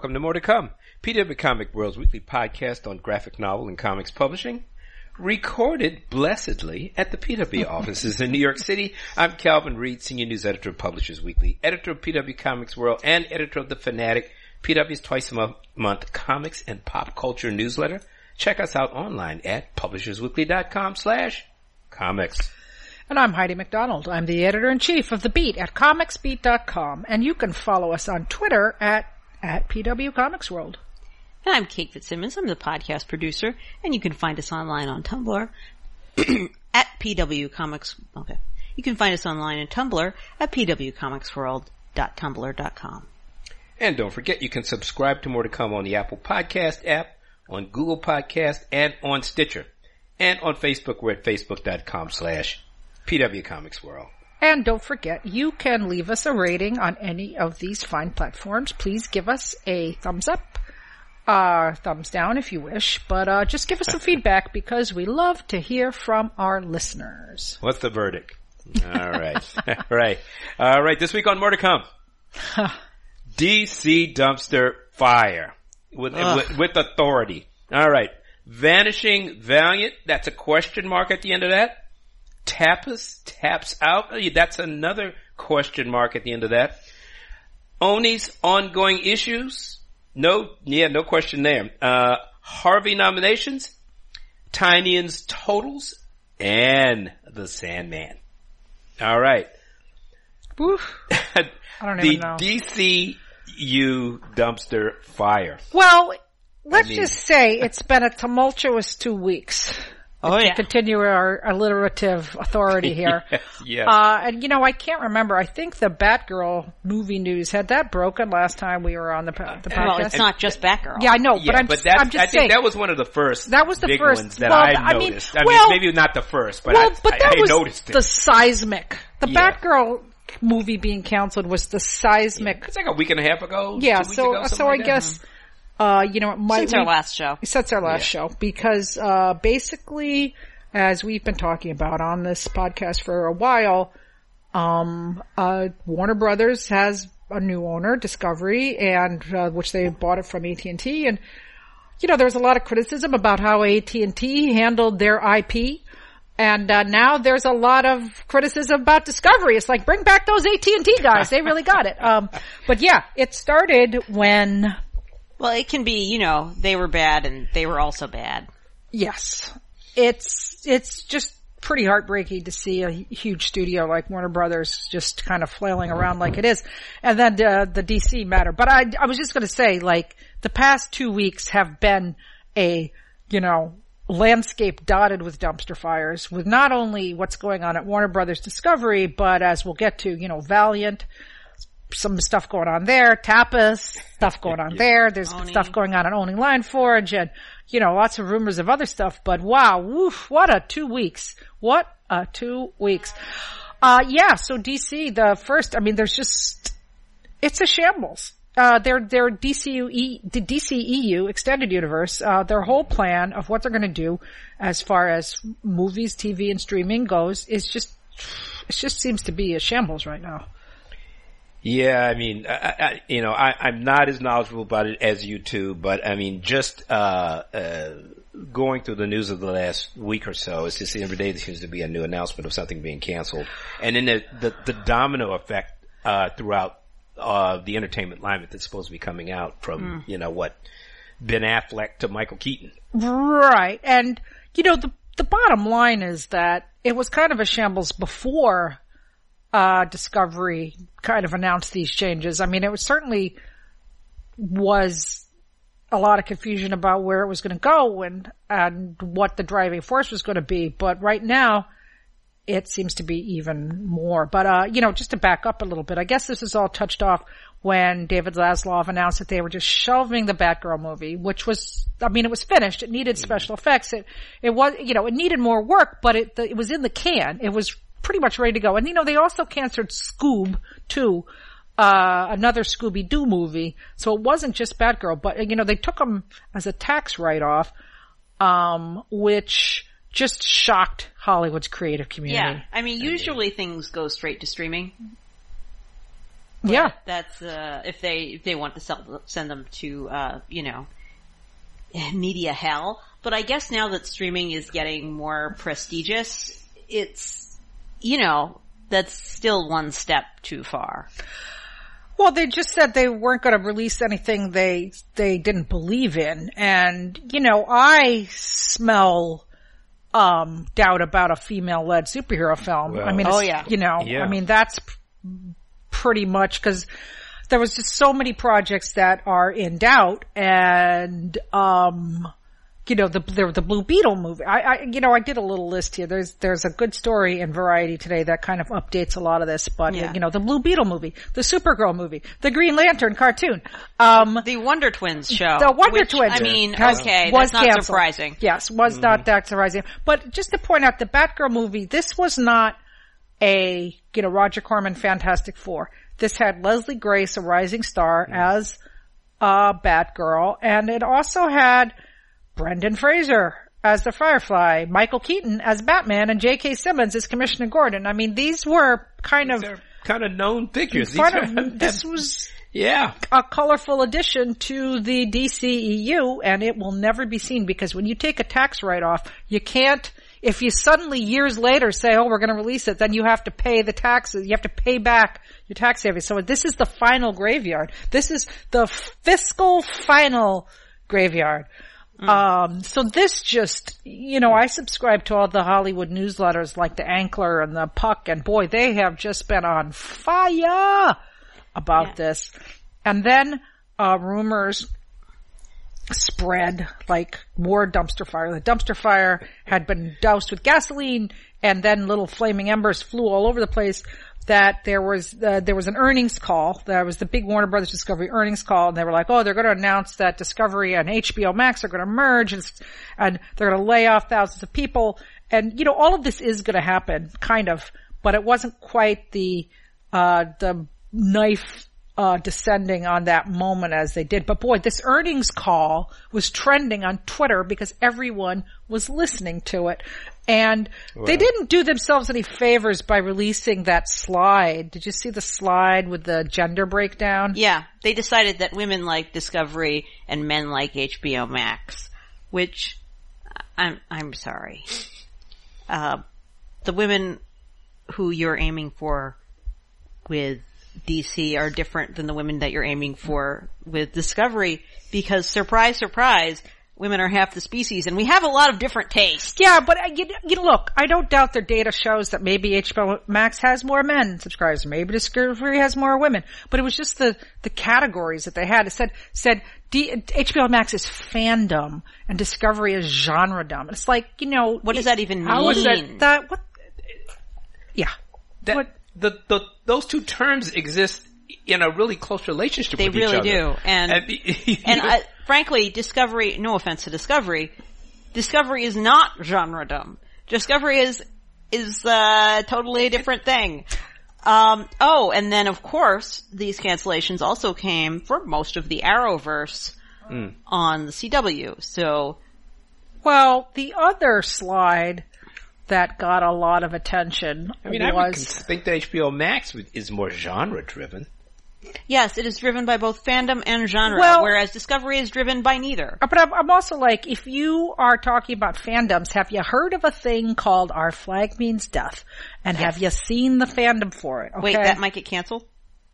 welcome to More to Come, PW Comic World's weekly podcast on graphic novel and comics publishing, recorded blessedly at the PW offices in New York City. I'm Calvin Reid, Senior News Editor of Publishers Weekly, editor of PW Comics World, and editor of The Fanatic, PW's twice a month comics and pop culture newsletter. Check us out online at publishersweekly.com slash comics. And I'm Heidi McDonald. I'm the editor-in-chief of The Beat at comicsbeat.com. And you can follow us on Twitter at, at PW Comics World. And I'm Kate Fitzsimmons. I'm the podcast producer. And you can find us online on Tumblr at PW Comics. Okay. You can find us online on Tumblr at pwcomicsworld.tumblr.com. And don't forget, you can subscribe to More to Come on the Apple Podcast app, on Google Podcast, and on Stitcher. And on Facebook, we're at facebook.com slash PW Comics World. And don't forget, you can leave us a rating on any of these fine platforms. Please give us a thumbs up, uh, thumbs down if you wish, but uh, just give us some feedback because we love to hear from our listeners. What's the verdict? All right. All right. All right. This week on More to Come. DC Dumpster Fire. With, with, with authority. All right. Vanishing Valiant. That's a question mark at the end of that. Tapas taps out. That's another question mark at the end of that. Oni's ongoing issues. No, yeah, no question there. Uh, Harvey nominations, Tynion's totals, and the Sandman. All right. Oof. I don't the even know. DCU dumpster fire. Well, let's mean- just say it's been a tumultuous two weeks. Oh to yeah. continue our alliterative authority here. Yes, yes. Uh, and you know, I can't remember. I think the Batgirl movie news had that broken last time we were on the, the podcast. Well, it's not just Batgirl. yeah, I know, yeah, but I'm, but that's, I'm just I saying. think that was one of the first. That was the big first- ones that well, I I mean, noticed. I mean, well- maybe not the first, but well, I, but that I was noticed it. the seismic. The Yeah. Batgirl movie being canceled was the seismic. It's like a week and a half ago. Yeah, so ago, so I like that. Guess uh, you know, it might Since our last show. Since our last Yeah. show, because uh, basically, as we've been talking about on this podcast for a while, um, uh, Warner Brothers has a new owner, Discovery, and uh, which they bought it from AT and T, and you know there was a lot of criticism about how AT and T handled their IP. And uh, now there's a lot of criticism about Discovery. It's like bring back those AT and T guys; they really got it. Um, but yeah, it started when Well, it can be, you know, they were bad and they were also bad. Yes. It's, it's just pretty heartbreaking to see a huge studio like Warner Brothers just kind of flailing around like it is. And then uh, the DC matter. But I, I was just going to say, like, the past two weeks have been a, you know, landscape dotted with dumpster fires with not only what's going on at Warner Brothers Discovery, but as we'll get to, you know, Valiant, some stuff going on there, Tapas, stuff going on there. There's Oni. stuff going on at Oni Lion Forge and, you know, lots of rumors of other stuff, but wow, woof, what a two weeks. What a two weeks. Uh, yeah, so DC, the first, I mean, there's just, it's a shambles. Uh, their, their DCU, the DCEU extended universe, uh, their whole plan of what they're going to do as far as movies, TV and streaming goes is just, it just seems to be a shambles right now. Yeah, I mean, I, I, you know, I, I'm not as knowledgeable about it as you two, but I mean, just uh, uh, going through the news of the last week or so, it's just every day there seems to be a new announcement of something being canceled, and then the the, the domino effect uh, throughout uh, the entertainment climate that's supposed to be coming out from you know what Ben Affleck to Michael Keaton. Right. And, you know, the, the bottom line is that it was kind of a shambles before, uh, Discovery kind of announced these changes. I mean, it was certainly was a lot of confusion about where it was going to go and, and what the driving force was going to be. But right now, it seems to be even more. But, uh, you know, just to back up a little bit, I guess this is all touched off when David Zaslav announced that they were just shelving the Batgirl movie, which was, I mean, it was finished. It needed special effects. It, it was, you know, it needed more work, but it, it was in the can. It was pretty much ready to go. And, you know, they also canceled Scoob too, uh, another Scooby-Doo movie. So it wasn't just Batgirl, but, you know, they took them as a tax write-off, um, which just shocked Hollywood's creative community. Yeah. I mean, usually things go straight to streaming. But Yeah. That's, uh, if they, if they want to sell, send them to, uh, you know, media hell. But I guess now that streaming is getting more prestigious, it's, you know, that's still one step too far. Well, they just said they weren't going to release anything they they didn't believe in, and you know, I smell um doubt about a female-led superhero film. I mean, Oh, yeah. you know, Yeah. I mean that's p- pretty much because there was just so many projects that are in doubt, and um. You know the the, the Blue Beetle movie. I, I you know I did a little list here. There's there's a good story in Variety today that kind of updates a lot of this. But Yeah. you know the Blue Beetle movie, the Supergirl movie, the Green Lantern cartoon. Um, The Wonder Twins show. the Wonder which, Twins. I mean, has- okay, was that's not canceled. surprising. Yes, was not that surprising. But just to point out, the Batgirl movie, this was not a you know Roger Corman Fantastic Four. This had Leslie Grace, a rising star, as uh, Batgirl, and it also had Brendan Fraser as the Firefly, Michael Keaton as Batman, and J.K. Simmons as Commissioner Gordon. I mean, these were kind of They're kind of known figures. These of, this was yeah. a colorful addition to the DCEU and it will never be seen because when you take a tax write-off, you can't, if you suddenly years later say, oh, we're going to release it, then you have to pay the taxes, you have to pay back your tax savings. So this is the final graveyard. This is the fiscal final graveyard. Um, so this just, you know, I subscribe to all the Hollywood newsletters like the Ankler and the Puck and boy, they have just been on fire about Yeah. this. And then, uh, rumors spread like more dumpster fire. The dumpster fire had been doused with gasoline and then little flaming embers flew all over the place that there was, uh, there was an earnings call. That was the big Warner Brothers Discovery earnings call and they were like, oh, they're going to announce that Discovery and HBO Max are going to merge and, and they're going to lay off thousands of people. And, you know, all of this is going to happen, kind of, but it wasn't quite the, uh, the knife uh, descending on that moment as they did. But boy, this earnings call was trending on Twitter because everyone was listening to it. And they didn't do themselves any favors by releasing that slide. Did you see the slide with the gender breakdown? Yeah, they decided that women like Discovery and men like HBO Max, which I'm I'm sorry. Uh, the women who you're aiming for with DC are different than the women that you're aiming for with Discovery because surprise, surprise, women are half the species and we have a lot of different tastes. Yeah, but uh, you, you look, I don't doubt their data shows that maybe HBO Max has more men subscribers, maybe Discovery has more women, but it was just the, the categories that they had. It said, said D, HBO Max is fandom and Discovery is genredom. It's like, you know. What does that even mean? How is that- mean? That, what? Yeah. That, What- the, the, those two terms exist in a really close relationship They with each really do. And- And I, frankly, Discovery, no offense to Discovery, Discovery is not genredom. Discovery is, is, uh, totally a different thing. Um, oh, and then of course, these cancellations also came for most of the Arrowverse on the CW. So, Well, the other slide that got a lot of attention I mean, I would was, think that HBO Max is more genre driven. yes, it is driven by both fandom and genre, Well- whereas Discovery is driven by neither. Uh, But I'm, I'm also like, if you are talking about fandoms, have you heard of a thing called Our Flag Means Death? And have you seen the fandom for it? Okay? Wait, that might get canceled?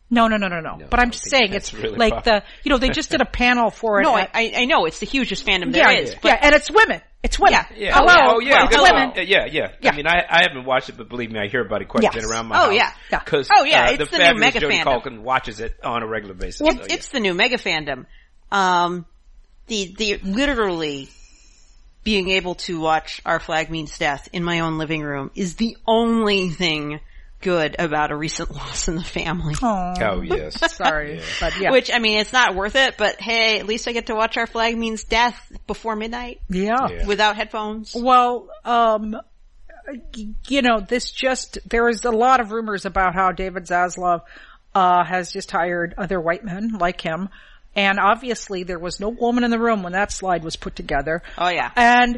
no, no, no, no, no. But I I'm just saying it's really like popular. the, you know, they just did a panel for it. No, I, at- I I know, it's the hugest fandom there yeah, is. yeah, but and it's women. It's women. Yeah. Yeah. Hello. Oh, yeah. It's women. Yeah, yeah. Yeah. I mean, I, I haven't watched it, but believe me, I hear about it quite Yes. a bit around my Oh, house. yeah. Yeah. Cause, Oh, yeah, uh, it's the, the new fabulous mega Jody fandom. Culkin watches it on a regular basis. It's, so, yeah. it's the new mega fandom. Um, the, the, literally being able to watch Our Flag Means Death in my own living room is the only thing good about a recent loss in the family. Aw, Oh, yes. sorry, but yeah, Which, I mean, it's not worth it, but hey, at least I get to watch Our Flag Means Death before midnight yeah. Yeah. without headphones. Well, um, you know, this just, there is a lot of rumors about how David Zaslav, uh, has just hired other white men like him. And obviously there was no woman in the room when that slide was put together. Oh yeah. And,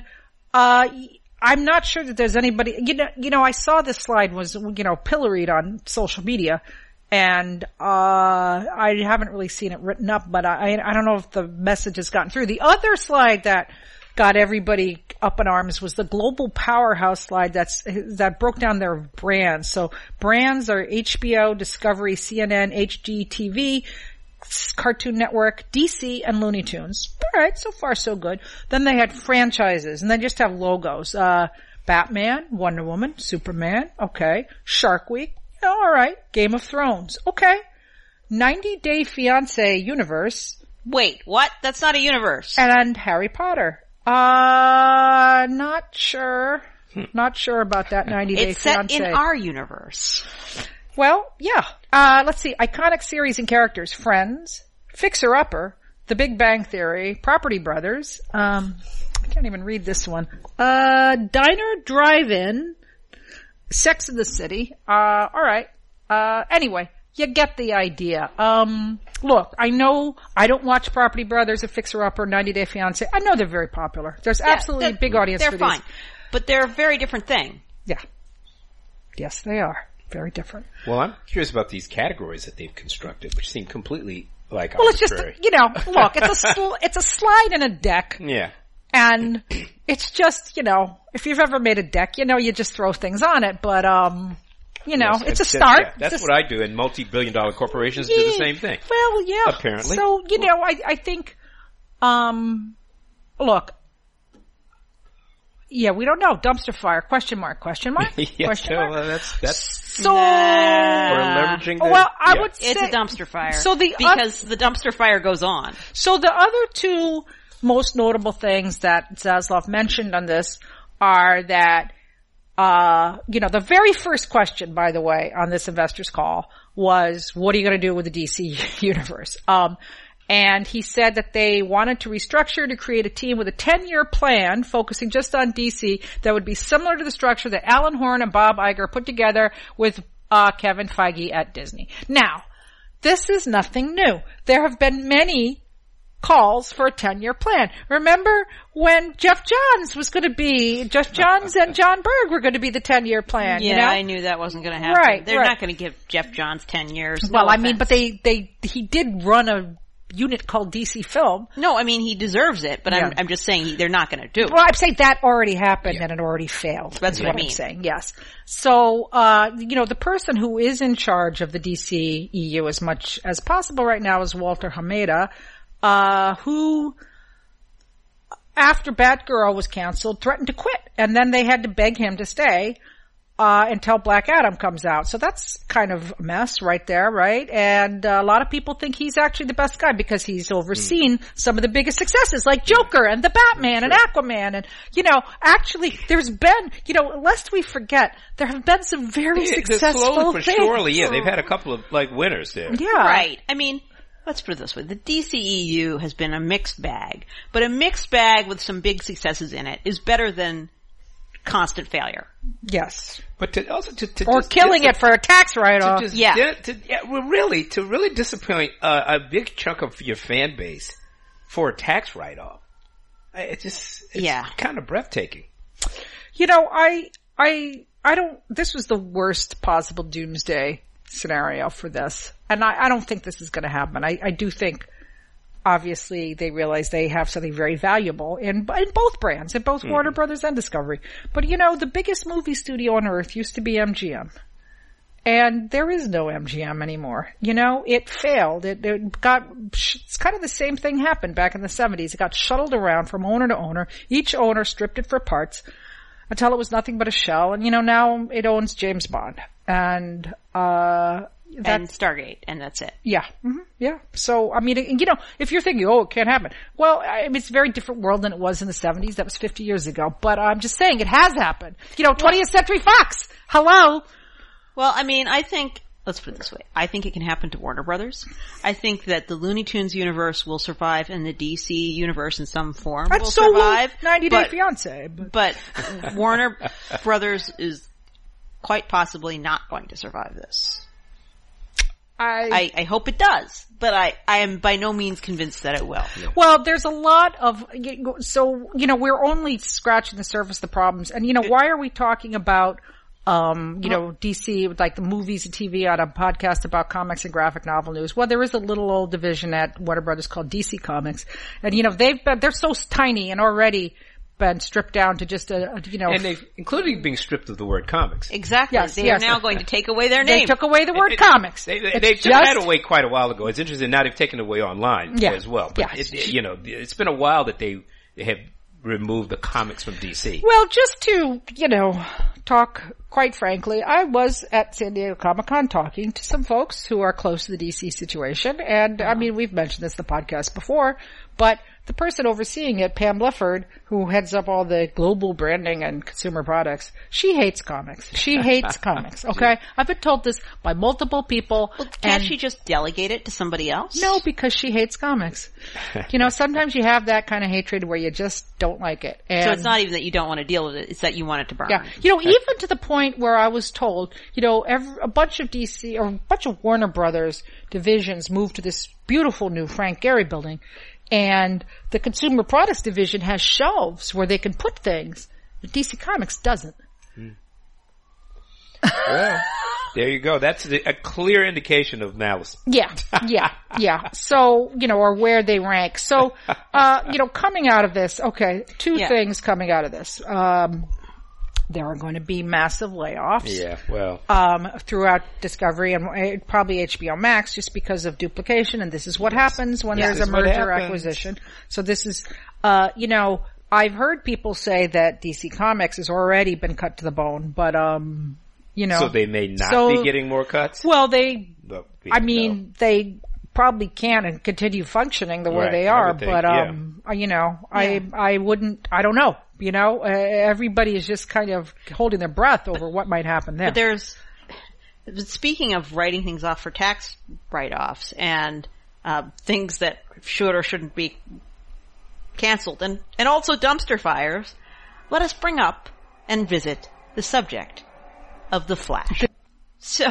uh, y- I'm not sure that there's anybody, you know, you know, I saw this slide was, you know, pilloried on social media and uh, I haven't really seen it written up, but I I don't know if the message has gotten through. The other slide that got everybody up in arms was the global powerhouse slide that's that broke down their brands. So brands are HBO, Discovery, CNN, HGTV, Cartoon Network, DC, and Looney Tunes. All right, so far so good. Then they had franchises, and then just have logos. Uh, Batman, Wonder Woman, Superman, okay. Shark Week, yeah, all right. Game of Thrones, okay. 90 Day Fiance Universe. Wait, what? That's not a universe. And Harry Potter. Uh, not sure. Not sure about that 90 Day it's set in our universe. Well, yeah. Uh, let's see. Iconic series and characters. Friends. Fixer Upper. The Big Bang Theory. Property Brothers. Um, I can't even read this one. Uh, Diner Drive-In. Sex in the City. Uh, alright. Uh, anyway. You get the idea. Um, look, I know I don't watch Property Brothers, A Fixer Upper, 90 Day Fiance. I know they're very popular. There's absolutely a big audience They're for fine. these. But they're a very different thing. Yeah. Yes, they are. Very different. Well, I'm curious about these categories that they've constructed, which seem completely like Well, it's just, you know, look, it's a, sl- it's a slide in a deck. yeah. And it's just, you know, if you've ever made a deck, you know, you just throw things on it, but, um, you know, Yes, it's a start. yeah, that's a- what I do, and multi-billion dollar corporations do the same thing. Well, yeah. Apparently. So, you know, I, I think, um, look, yeah, we don't know. Dumpster fire, question mark, question mark, yeah, question mark. uh, that's that's So, we're leveraging. The, well, I yeah. would It's a dumpster fire. So the oth- because the dumpster fire goes on. So the other two most notable things that Zaslav mentioned on this are that, uh, you know, the very first question, by the way, on this investors call was, what are you going to do with the DC universe? Um, and he said that they wanted to restructure to create a team with a 10 year plan focusing just on DC that would be similar to the structure that Alan Horn and Bob Iger put together with, uh, Kevin Feige at Disney. Now, this is nothing new. There have been many calls for a 10 year plan. Remember when Geoff Johns was going to be, Geoff Johns and Jon Berg were going to be the 10 year plan, Yeah, you know? I knew that wasn't going to happen. Right, They're right. not going to give Geoff Johns 10 years. well, No I mean, but they, they, he did run a unit called DC Film. No, I mean, he deserves it, but Yeah. I'm, I'm just saying he, they're not going to do it. Well, I'm saying that already happened and it already failed. That's what I I'm saying. Yes. So, uh, you know, the person who is in charge of the DC EU as much as possible right now is Walter Hamada, uh, who, after Batgirl was canceled, threatened to quit. And then they had to beg him to stay, uh, until Black Adam comes out. So that's kind of a mess right there, right? And uh, a lot of people think he's actually the best guy because he's overseen some of the biggest successes like Joker and the Batman and Aquaman and, you know, actually there's been, you know, lest we forget, there have been some very Yeah, they're successful slowly but things. surely, yeah, they've had a couple of like winners there. Yeah. Right. I mean, let's put it this way. The DCEU has been a mixed bag, but a mixed bag with some big successes in it is better than constant failure. Yes. But to also to, to Or just killing dis- it for a tax write-off. to just Yeah. di- to, yeah, well, really to really disappoint uh, a big chunk of your fan base for a tax write-off. I- It just it's Yeah. kind of breathtaking. You know, I, I, I don't, this was the worst possible doomsday scenario for this. And I, I don't think this is going to happen. I, I do think, obviously, they realize they have something very valuable in, in both brands, in both Warner Brothers and Discovery. But you know, the biggest movie studio on earth used to be MGM. And there is no MGM anymore. You know, it failed. It, it got, it's kind of the same thing happened back in the 70s. It got shuttled around from owner to owner. Each owner stripped it for parts until it was nothing but a shell. And you know, now it owns James Bond. And, uh, and Stargate, and that's it. yeah, hmm yeah. So, I mean, you know, if you're thinking, oh, it can't happen. Well, I mean, it's a very different world than it was in the 70s. That was 50 years ago. But I'm just saying, it has happened. You know, 20th Century Fox. Hello. Well, I mean, I think, let's put it this way. I think it can happen to Warner Brothers. I think that the Looney Tunes universe will survive and the DC universe in some form And will so will survive. 90 Day but, Fiance. But but Warner Brothers is quite possibly not going to survive this. I, I, I hope it does, but I, I am by no means convinced that it will. Well, there's a lot of, so, you know, we're only scratching the surface of the problems. And, you know, why are we talking about, um, you know, DC, like the movies and TV on a podcast about comics and graphic novel news. Well, there is a little old division at Warner Brothers called DC Comics. And, you know, they've been, they're so tiny and already been stripped down to just a, a you know. And they, including being stripped of the word comics. Exactly. Yes, they yes. are now going to take away their name. They took away the word It- comics. They, they, It's they took that away quite a while ago. It's interesting now they've taken it away online Yeah. as well. But Yes. it, you know, it's been a while that they have removed the comics from DC. Well, just to, you know, talk quite frankly, I was at San Diego Comic Con talking to some folks who are close to the DC situation. And I mean, we've mentioned this in the podcast before, but the person overseeing it, Pam Lifford, who heads up all the global branding and consumer products, she hates comics. She hates comics. Okay. I've been told this by multiple people. Can't and she just delegate it to somebody else? no, because she hates comics. you know, sometimes you have that kind of hatred where you just don't like it. And So it's not even that you don't want to deal with it; it's that you want it to burn. yeah, you know, even to the point where I was told, you know, every, a bunch of DC or a bunch of Warner Brothers divisions moved to this beautiful new Frank Gehry building, and the consumer products division has shelves where they can put things. But DC Comics doesn't. Well, there you go. That's a a clear indication of malice. Yeah, yeah, yeah. So, you know, or where they rank. So, uh, you know, coming out of this, okay, two Yeah. things coming out of this. Um, there are going to be massive layoffs. Yeah, well, um, throughout Discovery and uh, probably HBO Max just because of duplication. And this is what happens when there's a merger acquisition. So this is, uh, you know, I've heard people say that DC Comics has already been cut to the bone, but, um, you know. so they may not so- be getting more cuts. Well, they, But I mean, know. they probably can and continue functioning the way Right, they are, would think, but, yeah. um, uh, you know, I, I wouldn't, I don't know. You know, uh, everybody is just kind of holding their breath over what might happen there. But there's, but speaking of writing things off for tax write-offs and uh, things that should or shouldn't be canceled, and and also dumpster fires, let us bring up and visit the subject of the Flash. So,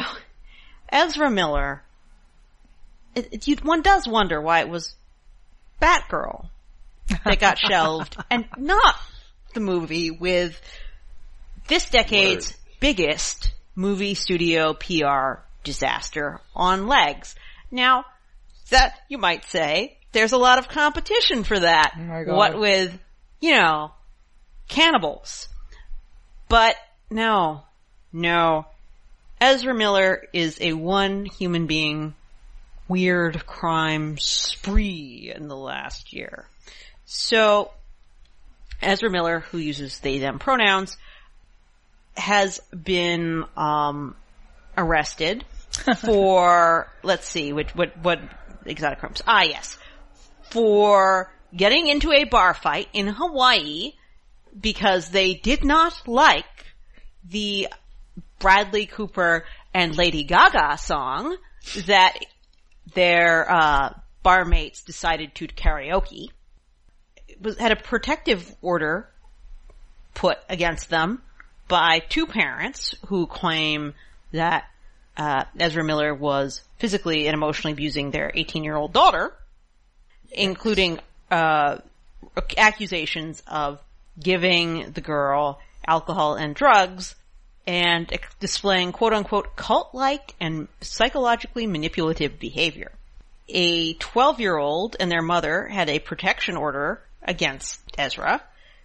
Ezra Miller, it, it, you, one does wonder why it was Batgirl that got shelved and not the movie with this decade's biggest movie studio PR disaster on legs. Now, that, you might say, there's a lot of competition for that. Oh. What with, you know, cannibals. But no, no. Ezra Miller is a one human being weird crime spree in the last year. So, Ezra Miller, who uses they them pronouns, has been um, arrested for let's see, which what what exotic crimes? Ah, yes, for getting into a bar fight in Hawaii because they did not like the Bradley Cooper and Lady Gaga song that their uh, barmates decided to karaoke. Was had a protective order put against them by two parents who claim that uh, Ezra Miller was physically and emotionally abusing their 18 year old daughter, including uh, accusations of giving the girl alcohol and drugs and displaying quote unquote cult like and psychologically manipulative behavior. A 12 year old and their mother had a protection order against Ezra,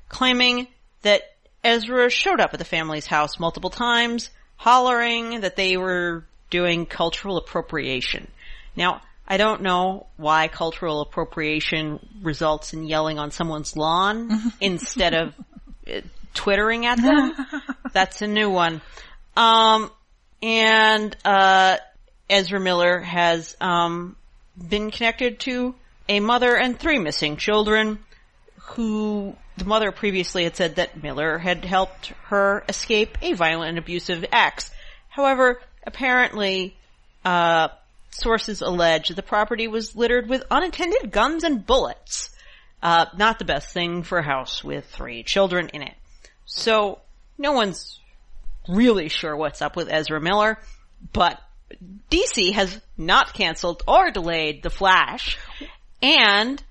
claiming that Ezra showed up at the family's house multiple times, hollering that they were doing cultural appropriation. Now, I don't know why cultural appropriation results in yelling on someone's lawn instead of uh, twittering at them. That's a new one. Um, and, uh, Ezra Miller has, um, been connected to a mother and three missing children who the mother previously had said that Miller had helped her escape a violent and abusive ex. However, apparently, uh, sources allege the property was littered with unintended guns and bullets. Uh, not the best thing for a house with three children in it. So, no one's really sure what's up with Ezra Miller, but DC has not canceled or delayed The Flash, and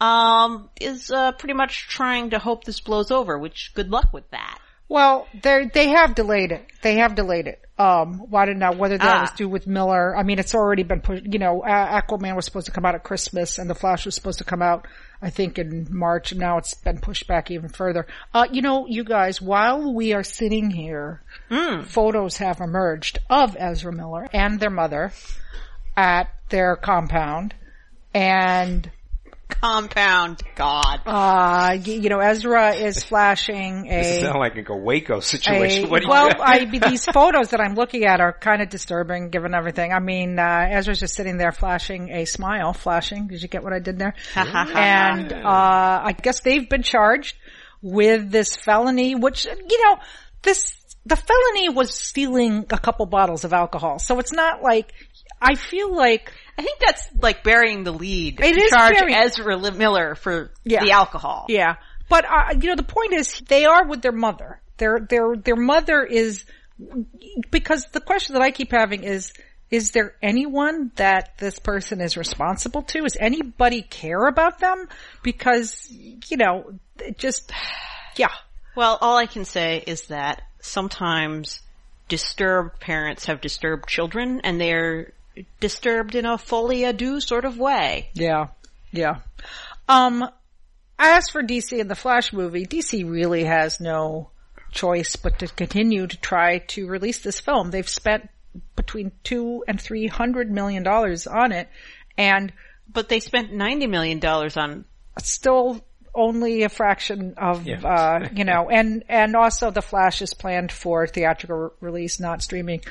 um, is uh, pretty much trying to hope this blows over. Which good luck with that. Well, they they have delayed it. They have delayed it. Um, well, I don't know whether that Ah. was due with Miller. I mean, it's already been pushed. You know, Aquaman was supposed to come out at Christmas, and The Flash was supposed to come out, I think, in March. And now it's been pushed back even further. Uh, you know, you guys, while we are sitting here, photos have emerged of Ezra Miller and their mother at their compound, and Compound. God. uh, y- you know, Ezra is flashing This a. sounds like a Waco situation. a- what well, I mean, these photos that I'm looking at are kind of disturbing given everything. I mean, uh, Ezra's just sitting there flashing a smile, flashing. Did you get what I did there? and, uh, I guess they've been charged with this felony, which, you know, this, the felony was stealing a couple bottles of alcohol. So it's not like, I feel like, I think that's like burying the lead. It to is charge burying- Ezra Miller for Yeah. the alcohol. Yeah, but uh, you know the point is they are with their mother. Their their their mother is because the question that I keep having is is there anyone that this person is responsible to? Does anybody care about them? Because you know, it just yeah. Well, all I can say is that sometimes disturbed parents have disturbed children and they're disturbed in a folie à deux sort of way. Yeah. Yeah. Um, as for DC and the Flash movie, DC really has no choice but to continue to try to release this film. They've spent between two and three hundred million dollars on it and But they spent $90 million on, still only a fraction of, Yeah. uh, you know, and, and also the Flash is planned for theatrical release, not streaming.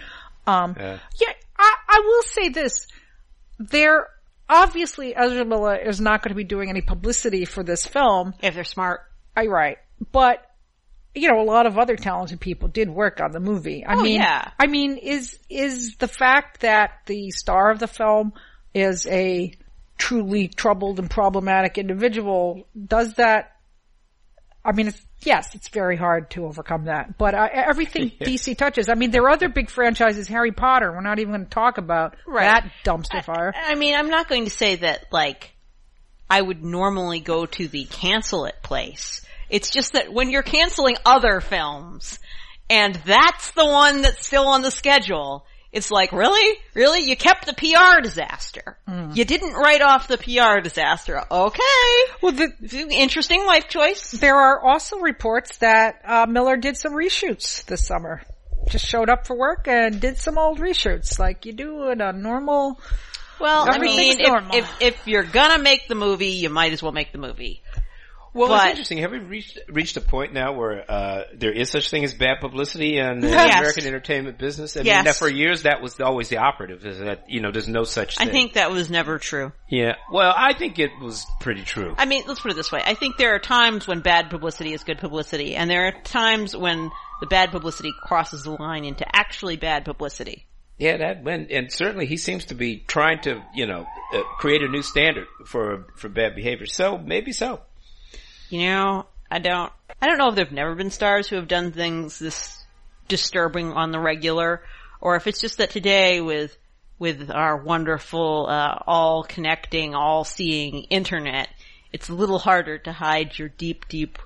Um, Yeah. yeah, I, will say this. There, obviously Ezra Miller is not going to be doing any publicity for this film. if they're smart. I right. But, you know, a lot of other talented people did work on the movie. I Oh, mean, yeah. I mean, is, is the fact that the star of the film is a truly troubled and problematic individual, does that, I mean, it's, yes, it's very hard to overcome that, but uh, everything DC touches, I mean, there are other big franchises, Harry Potter, we're not even going to talk about Right. that dumpster fire. I mean, I'm not going to say that like I would normally go to the cancel it place. It's just that when you're canceling other films and that's the one that's still on the schedule, it's like, really? Really? You kept the PR disaster. You didn't write off the PR disaster. Okay. Well, the, Interesting life choice. There are also reports that uh, Miller did some reshoots this summer. Just showed up for work and did some old reshoots, like you do in a normal. Well, I mean, if, normal. if, if you're gonna make the movie, you might as well make the movie. Well, But- it's interesting. Have we reached reached a point now where uh, there is such thing as bad publicity in the Yes. American entertainment business? I mean, Yes. that for years that was always the operative. Is that you know, there's no such. I think that was never true. Yeah. Well, I think it was pretty true. I mean, let's put it this way. I think there are times when bad publicity is good publicity, and there are times when the bad publicity crosses the line into actually bad publicity. Yeah, that when and certainly he seems to be trying to you know uh, create a new standard for for bad behavior. So maybe so. You know, I don't, I don't know if there've never been stars who have done things this disturbing on the regular, or if it's just that today with, with our wonderful, uh, all connecting, all seeing internet, it's a little harder to hide your deep, deep,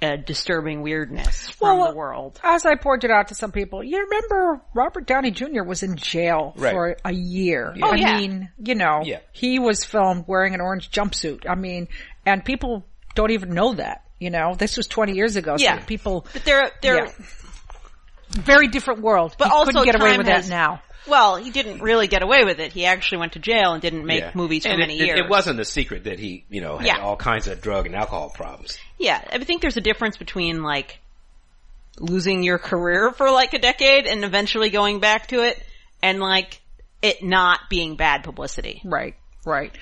uh, disturbing weirdness from Well, the world. As I pointed out to some people, you remember Robert Downey Jr. was in jail Right. for a year. Oh, I yeah. mean, you know, Yeah. he was filmed wearing an orange jumpsuit. I mean, and people don't even know that. You know, this was 20 years ago. Yeah. People, But there, there, Yeah. very different world. But He also couldn't get away with has- that now. Well, he didn't really get away with it. He actually went to jail and didn't make Yeah. movies for And many it, it- years. It wasn't a secret that he you know had Yeah. all kinds of drug and alcohol problems. Yeah, I think there's a difference between like losing your career for like a decade and eventually going back to it and like it not being bad publicity. Right, right.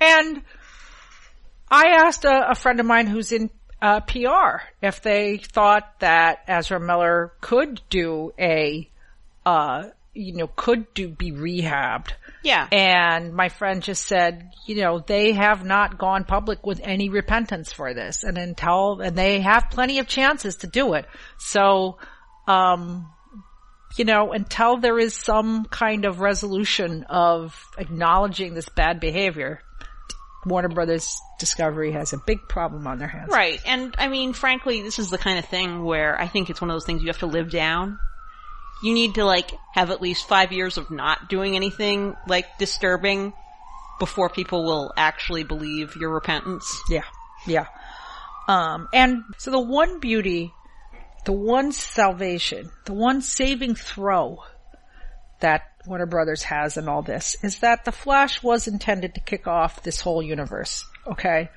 And I asked a, a friend of mine who's in uh, PR if they thought that Ezra Miller could do a, uh, you know, could do be rehabbed. Yeah. And my friend just said, you know, they have not gone public with any repentance for this, and until and they have plenty of chances to do it. So, um, you know, until there is some kind of resolution of acknowledging this bad behavior, Warner Brothers Discovery has a big problem on their hands. Right. And I mean, frankly, this is the kind of thing where I think it's one of those things you have to live down. You need to like have at least five years of not doing anything like disturbing before people will actually believe your repentance. Yeah. Yeah. Um, and so the one beauty, the one salvation, the one saving throw that Warner Brothers has in all this is that the Flash was intended to kick off this whole universe. Okay.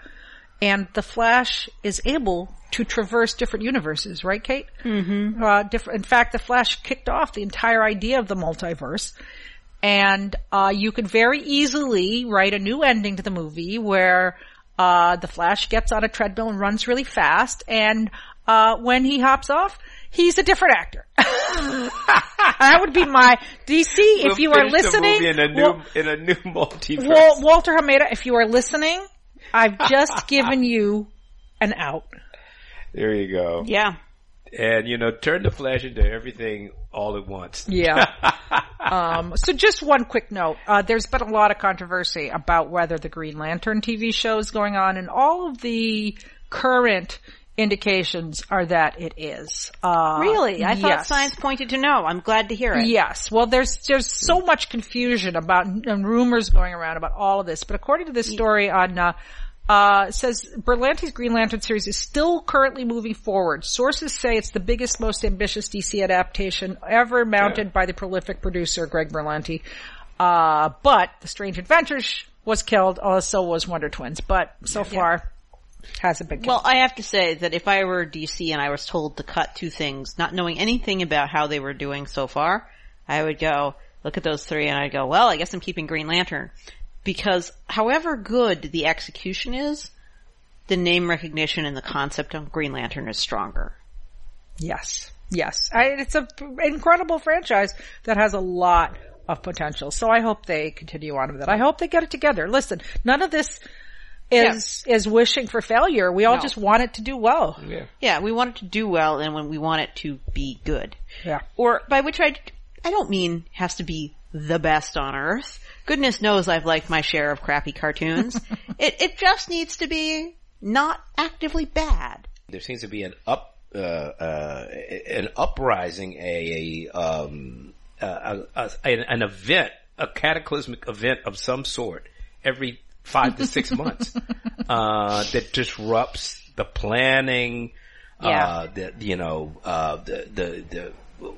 And the Flash is able to traverse different universes, right, Kate? Mm-hmm. Uh, different. In fact, the Flash kicked off the entire idea of the multiverse, and uh, you could very easily write a new ending to the movie where uh, the Flash gets on a treadmill and runs really fast, and uh, when he hops off, he's a different actor. that would be my DC. If We'll you are listening, in a new Wal- in a new multiverse. Wal- Walter Hamada, if you are listening, I've just given you an out. there you go. Yeah. And you know, turn the Flash into everything all at once. Yeah. um, so just one quick note. Uh, there's been a lot of controversy about whether the Green Lantern TV show is going on and all of the current indications are that it is. Uh, Really? I thought science pointed to no. I'm glad to hear it. Yes. Well, there's there's so much confusion about and rumors going around about all of this, but according to this story on uh, uh, says Berlanti's Green Lantern series is still currently moving forward. Sources say it's the biggest, most ambitious DC adaptation ever mounted by the prolific producer Greg Berlanti. Uh, but The Strange Adventures was killed, also was Wonder Twins, but so far hasn't been. Well, I have to say that if I were DC and I was told to cut two things, not knowing anything about how they were doing so far, I would go, look at those three and I'd go, well, I guess I'm keeping Green Lantern. Because however good the execution is, the name recognition and the concept of Green Lantern is stronger. Yes. Yes. I, it's an incredible franchise that has a lot of potential. So I hope they continue on with it. I hope they get it together. Listen, none of this is, is wishing for failure. We all No. just want it to do well. Yeah. Yeah, we want it to do well and when we want it to be good. Yeah. Or by which I, I don't mean has to be the best on earth. Goodness knows I've liked my share of crappy cartoons. it, it just needs to be not actively bad. There seems to be an up uh, uh, an uprising, a, a um a, a, a- an event, a cataclysmic event of some sort every five to six months uh, that disrupts the planning. Yeah. Uh, the you know uh, the the the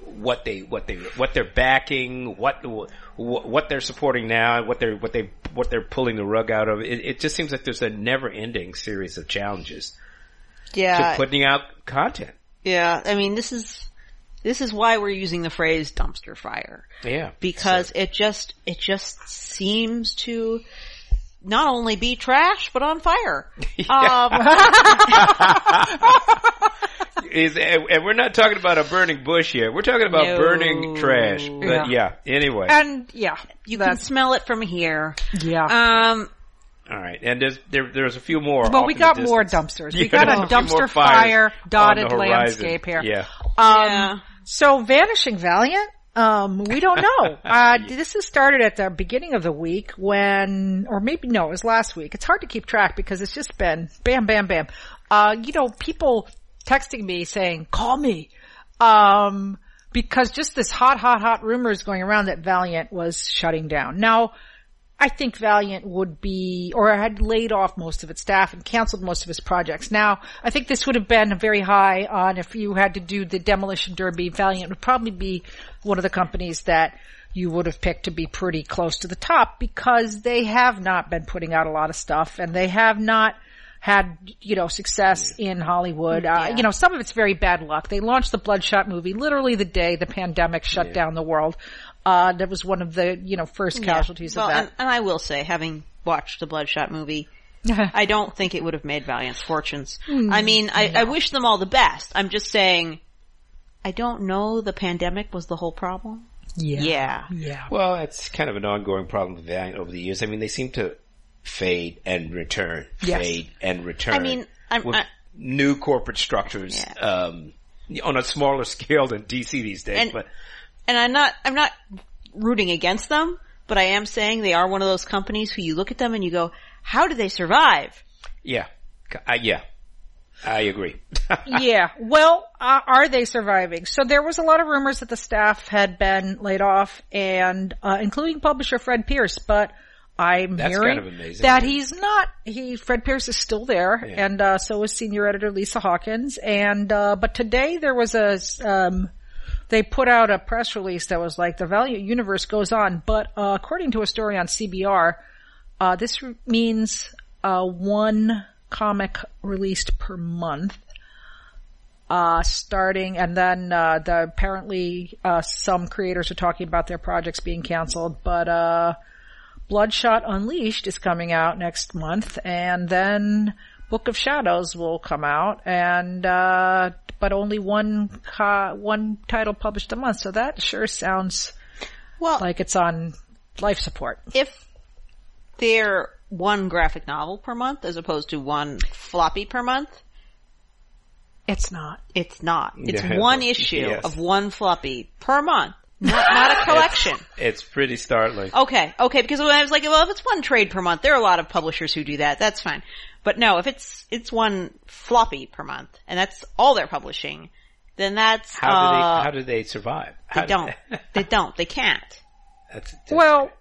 what they what they what they're backing, what what they're supporting now, what they're what they what they're pulling the rug out of. It, it just seems like there's a never ending series of challenges Yeah. to putting out content. Yeah, I mean, this is, this is why we're using the phrase dumpster fire. Yeah. Because it just, it just seems to not only be trash, but on fire. Um, Is, and and we're not talking about a burning bush here. We're talking about No. burning trash. But yeah, anyway. And yeah, you can smell it from here. yeah. Um, All right. And there's, there, there's a few more. well, we got more distance. dumpsters. We Yeah, got a there's few more dumpster fire dotted landscape here. Yeah. Um, Yeah. So Vanishing Valiant, um, we don't know. Uh, this has started at the beginning of the week when, or maybe no, it was last week. It's hard to keep track because it's just been bam, bam, bam. Uh, you know, people texting me saying, call me. Um, because just this hot, hot, hot rumors going around that Valiant was shutting down. Now, I think Valiant would be, or had laid off most of its staff and canceled most of its projects. Now, I think this would have been very high on if you had to do the demolition derby. Valiant would probably be one of the companies that you would have picked to be pretty close to the top because they have not been putting out a lot of stuff and they have not had, you know, success in Hollywood. Uh, you know, some of it's very bad luck. They launched the Bloodshot movie literally the day the pandemic shut down the world. Uh, that was one of the, you know, first casualties well, of that. and, and I will say, having watched the Bloodshot movie, I don't think it would have made Valiant's fortunes. I mean, I, I wish them all the best. I'm just saying, I don't know the pandemic was the whole problem. yeah. Yeah. Yeah. Well, it's kind of an ongoing problem with Valiant over the years. I mean, they seem to fade and return, Yes. fade and return. I mean, I'm- with I- new corporate structures Yeah. um, on a smaller scale than DC these days. And- but and I'm not, I'm not rooting against them, but I am saying they are one of those companies who you look at them and you go, how do they survive? Yeah. Uh, yeah. I agree. yeah. Well, uh, are they surviving? So there was a lot of rumors that the staff had been laid off and, uh, including publisher Fred Pierce, but I'm That's hearing kind of amazing. that he's not, he, Fred Pierce is still there Yeah. and, uh, so is senior editor Lisa Hawkins and, uh, but today there was a, um, they put out a press release that was like the Valiant universe goes on, but, uh, according to a story on CBR, uh, this r- means, uh, one comic released per month uh, starting, and then uh, the apparently uh, some creators are talking about their projects being canceled. But uh, Bloodshot Unleashed is coming out next month, and then Book of Shadows will come out, and uh, but only one co- one title published a month. So that sure sounds Well, like it's on life support. if they're one graphic novel per month as opposed to one floppy per month, It's not. it's not. It's Yeah. one issue Yes. of one floppy per month, not, not a collection. it's pretty startling. Okay, okay, because when I was like, well, if it's one trade per month, there are a lot of publishers who do that. That's fine. But no, if it's it's one floppy per month, and that's all they're publishing, then that's How do uh, they, how do they survive? How they do don't. they don't. They can't. That's, that's- Well,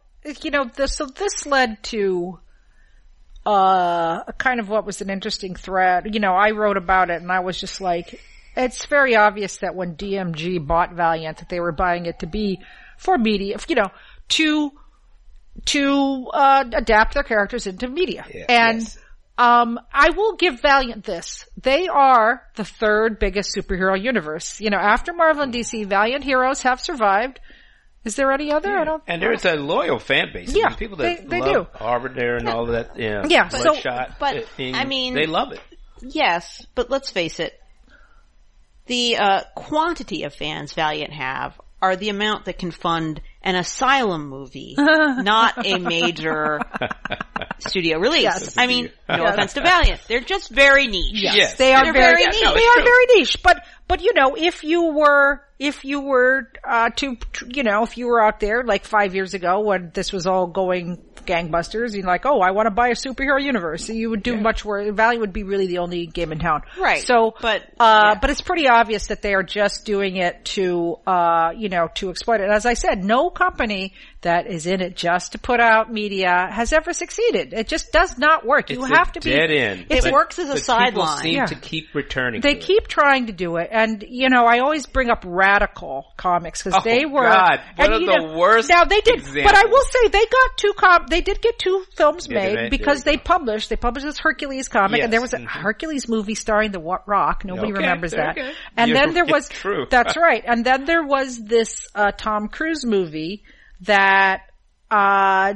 you know, this, so this led to, uh, kind of what was an interesting thread. You know, I wrote about it and I was just like, it's very obvious that when DMG bought Valiant that they were buying it to be for media, you know, to, to, uh, adapt their characters into media. Yeah, and, yes. um, I will give Valiant this. They are the third biggest superhero universe. You know, after Marvel and DC, Valiant heroes have survived. Is there any other? I don't. and there's a loyal fan base. Yeah, There's people that they- they love do. Harbinger and all of that. Yeah, Yeah, so- Bloodshot. but, I mean- they love it. Yes, but let's face it. The uh, quantity of fans Valiant have are the amount that can fund an asylum movie, not a major studio release. Yes. I mean, no Yes. offense to Valiant, they're just very niche. Yes. They are They're very, very niche. No, they it's are true. very niche. But but you know, if you were if you were uh to you know, if you were out there like five years ago when this was all going gangbusters, you're like, oh, I want to buy a superhero universe. You would do much worse. Valiant would be really the only game in town, Right. So, But, uh, yeah. but it's pretty obvious that they are just doing it to uh, you know, to exploit it. As I said, no company that is in it just to put out media has ever succeeded. It just does not work. you have to be dead end. It But- works as a sideline. seem Yeah. to keep returning. They to it. keep trying to do it, and you know, I always bring up Radical comics because Oh, they were God, one and, of the know, worst Now they did, but I will say they got two com. They did get two films Yeah, made because they published. They published this Hercules comic, and there was a Mhm. Hercules movie starring the Rock. Nobody Okay, remembers that. okay. And You're- then there was true. That's right. And then there was this uh, Tom Cruise movie that uh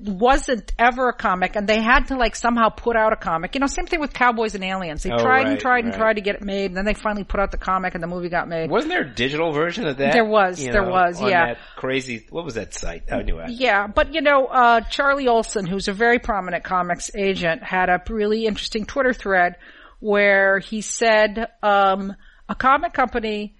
wasn't ever a comic and they had to like somehow put out a comic. You know, same thing with Cowboys and Aliens. They Oh, tried and right, tried and tried to get it made and then they finally put out the comic and the movie got made. Wasn't there a digital version of that? There was, You there know, was, on yeah. That crazy. What was that site? I knew it. Yeah, but you know, uh, Charlie Olsen, who's a very prominent comics agent, had a really interesting Twitter thread where he said, um, a comic company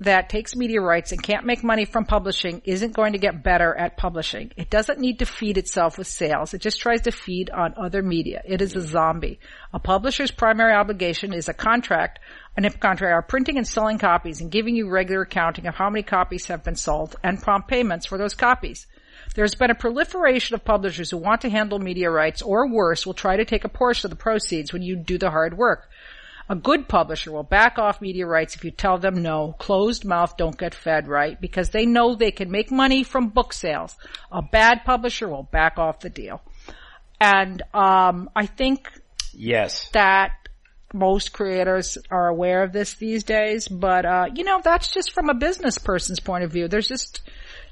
that takes media rights and can't make money from publishing isn't going to get better at publishing. It doesn't need to feed itself with sales. It just tries to feed on other media. It is a zombie. A publisher's primary obligation is a contract, an if contract are printing and selling copies and giving you regular accounting of how many copies have been sold and prompt payments for those copies. There's been a proliferation of publishers who want to handle media rights or worse will try to take a portion of the proceeds when you do the hard work. A good publisher will back off media rights if you tell them no. Closed mouth don't get fed, right? Because they know they can make money from book sales. A bad publisher will back off the deal. And, um, I think Yes. that most creators are aware of this these days, but, uh, you know, that's just from a business person's point of view. There's just,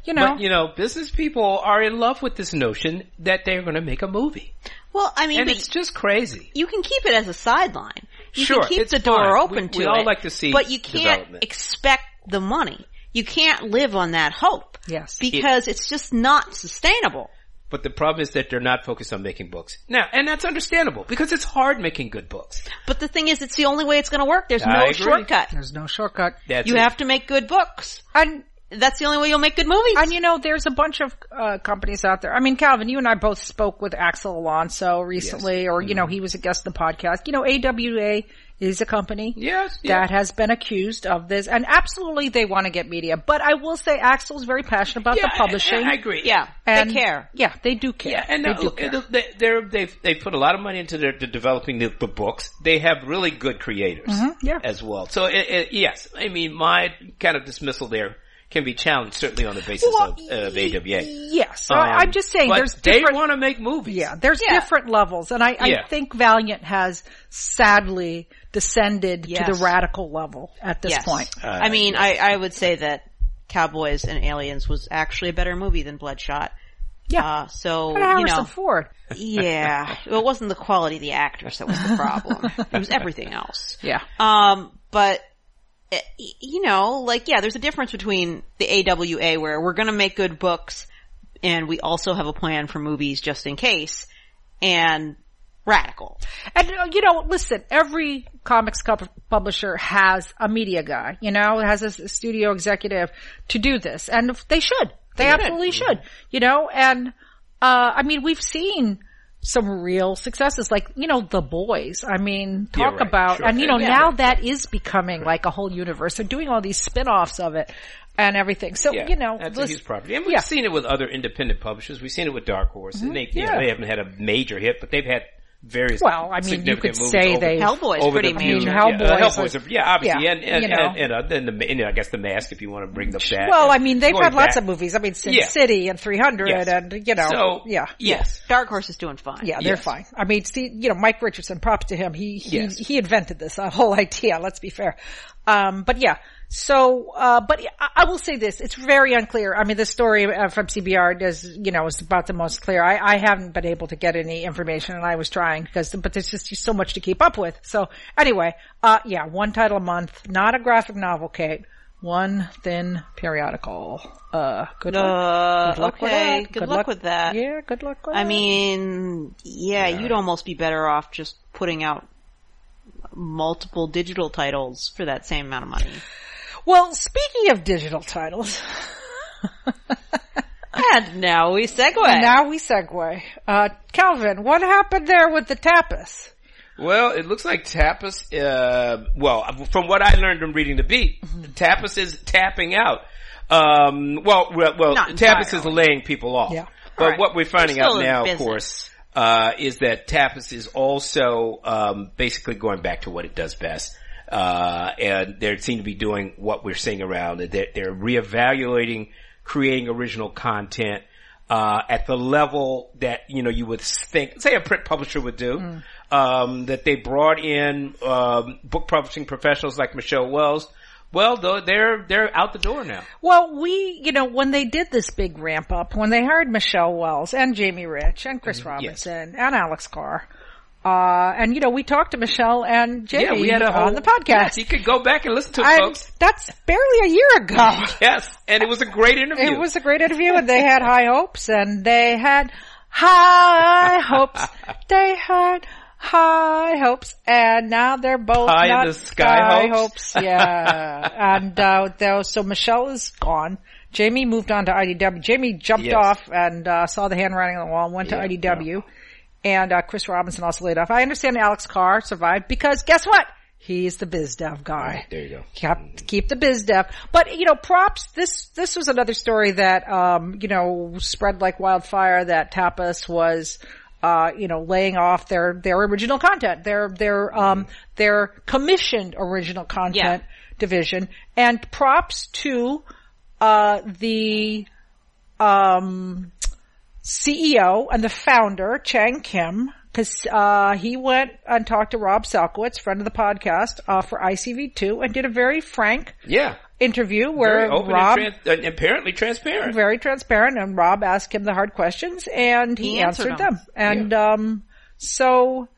you know, But you know, business people are in love with this notion that they're going to make a movie, Well, I mean, and but it's just crazy. you can keep it as a sideline. You Sure, can keep it's the door fine. open We- to we it. all like to see but you can't expect the money. You can't live on that hope. Yes. Because it's just not sustainable. But the problem is that they're not focused on making books now, and that's understandable because it's hard making good books. But the thing is, it's the only way it's going to work. There's I no agree. shortcut. there's no shortcut. That's You it. have to make good books. And that's the only way you'll make good movies. And you know, there's a bunch of uh, companies out there. I mean, Calvin, you and I both spoke with Axel Alonso recently, yes. or you mm-hmm. know, he was a guest in the podcast. You know, AWA is a company yes, that has been accused of this, and absolutely they want to get media. But I will say, Axel's very passionate about yeah, the publishing. I, I agree. Yeah, and they care. Yeah, they do care. Yeah, and they uh, do care. They, they've they put a lot of money into their developing the, the, books. They have really good creators, mm-hmm, yeah. as well. So it, it, yes, I mean my kind of dismissal there can be challenged certainly on the basis well, of, of AWA. Yes, um, I'm just saying there's they want to make movies. Yeah, there's yeah. different levels, and I, yeah. I, think Valiant has sadly descended yes. to the radical level at this yes. point. Uh, I mean, yes. I, I would say that Cowboys and Aliens was actually a better movie than Bloodshot. Yeah. Uh, so, you know. Ford. yeah. well, It wasn't the quality of the actors that was the problem. it was everything else. Yeah. Um, but you know, like, yeah, there's a difference between the AWA where we're gonna make good books and we also have a plan for movies just in case and radical. And, uh, you know, listen, every comics publisher has a media guy, you know, has a studio executive to do this and they should. They, they absolutely should. should, you know, and, uh, I mean, we've seen, some real successes, like, you know, The Boys. I mean, talk yeah, right. about, sure. and you know, yeah, now that is becoming like a whole universe. They're doing all these spin-offs of it and everything. So, yeah, you know, that's a huge property. And we've seen it with other independent publishers. We've seen it with Dark Horse. Mm-hmm. And they, you know, they haven't had a major hit, but they've had various. Well, I mean, you could say they Hellboy is pretty major. Hellboy, yeah, uh, Hellboy's, are, yeah, obviously, yeah, and and, you know. and, and, uh, and, the, and I guess the mask, if you want to bring up that. Well, I mean, they've had back. lots of movies. I mean, Sin yeah. City and 300, yes. and you know, so, yeah, yes, Dark Horse is doing fine. Yeah, they're yes. fine. I mean, see, you know, Mike Richardson, props to him. He he yes. he invented this whole idea. Let's be fair. Um, but yeah, so, uh, but I will say this, it's very unclear. I mean, the story uh, from CBR is, you know, is about the most clear. I, I haven't been able to get any information and I was trying because, but there's just so much to keep up with. So anyway, uh, yeah, one title a month, not a graphic novel, Kate. One thin periodical. Uh, good luck. Uh, good luck okay. with that. Good, good luck, luck, with that. Yeah, good luck with I that. mean, yeah, yeah, you'd almost be better off just putting out multiple digital titles for that same amount of money. Well, speaking of digital titles. and now we segue. Now we segue. Uh, Calvin, what happened there with the tapas? Well, it looks like Tapas, uh, well, from what I learned from reading the beat, mm-hmm. Tapas is tapping out. Um, well, well, well Tapas is laying people off. Yeah. But right. what we're finding out now, of course, uh, is that Tapas is also, um, basically going back to what it does best. Uh, and they seem to be doing what we're seeing around. They're, they're reevaluating, creating original content, uh, at the level that, you know, you would think, say a print publisher would do. Mm. Um, that they brought in, um, book publishing professionals like Michelle Wells, well, though they're they're out the door now. Well, we, you know, when they did this big ramp up, when they hired Michelle Wells and Jamie Rich and Chris mm-hmm. Robinson yes. and Alex Carr, uh, and you know, we talked to Michelle and Jamie yeah, we had a whole, on the podcast. Yes, you could go back and listen to it, folks. That's barely a year ago. yes, and it was a great interview. It was a great interview, and they had high hopes, and they had high hopes. they had high hopes, and now they're both high not in the sky hopes. hopes. Yeah, and uh, though, so Michelle is gone. Jamie moved on to IDW. Jamie jumped yes. off and uh, saw the handwriting on the wall and went yeah, to IDW. Yeah and uh, Chris Robinson also laid off. I understand Alex Carr survived because guess what? He's the biz dev guy. There you go. Keep, keep the biz dev. But, you know, props, this, this was another story that, um, you know, spread like wildfire that Tapas was, uh, you know, laying off their, their original content, their, their, um, their commissioned original content yeah. division. And props to, uh, the, um, CEO and the founder, Chang Kim, because uh, he went and talked to Rob Salkowitz, friend of the podcast, uh, for ICV2, and did a very frank yeah. interview where Rob and trans- apparently transparent, very transparent, and Rob asked him the hard questions, and he, he answered, answered them. them. And yeah. um, so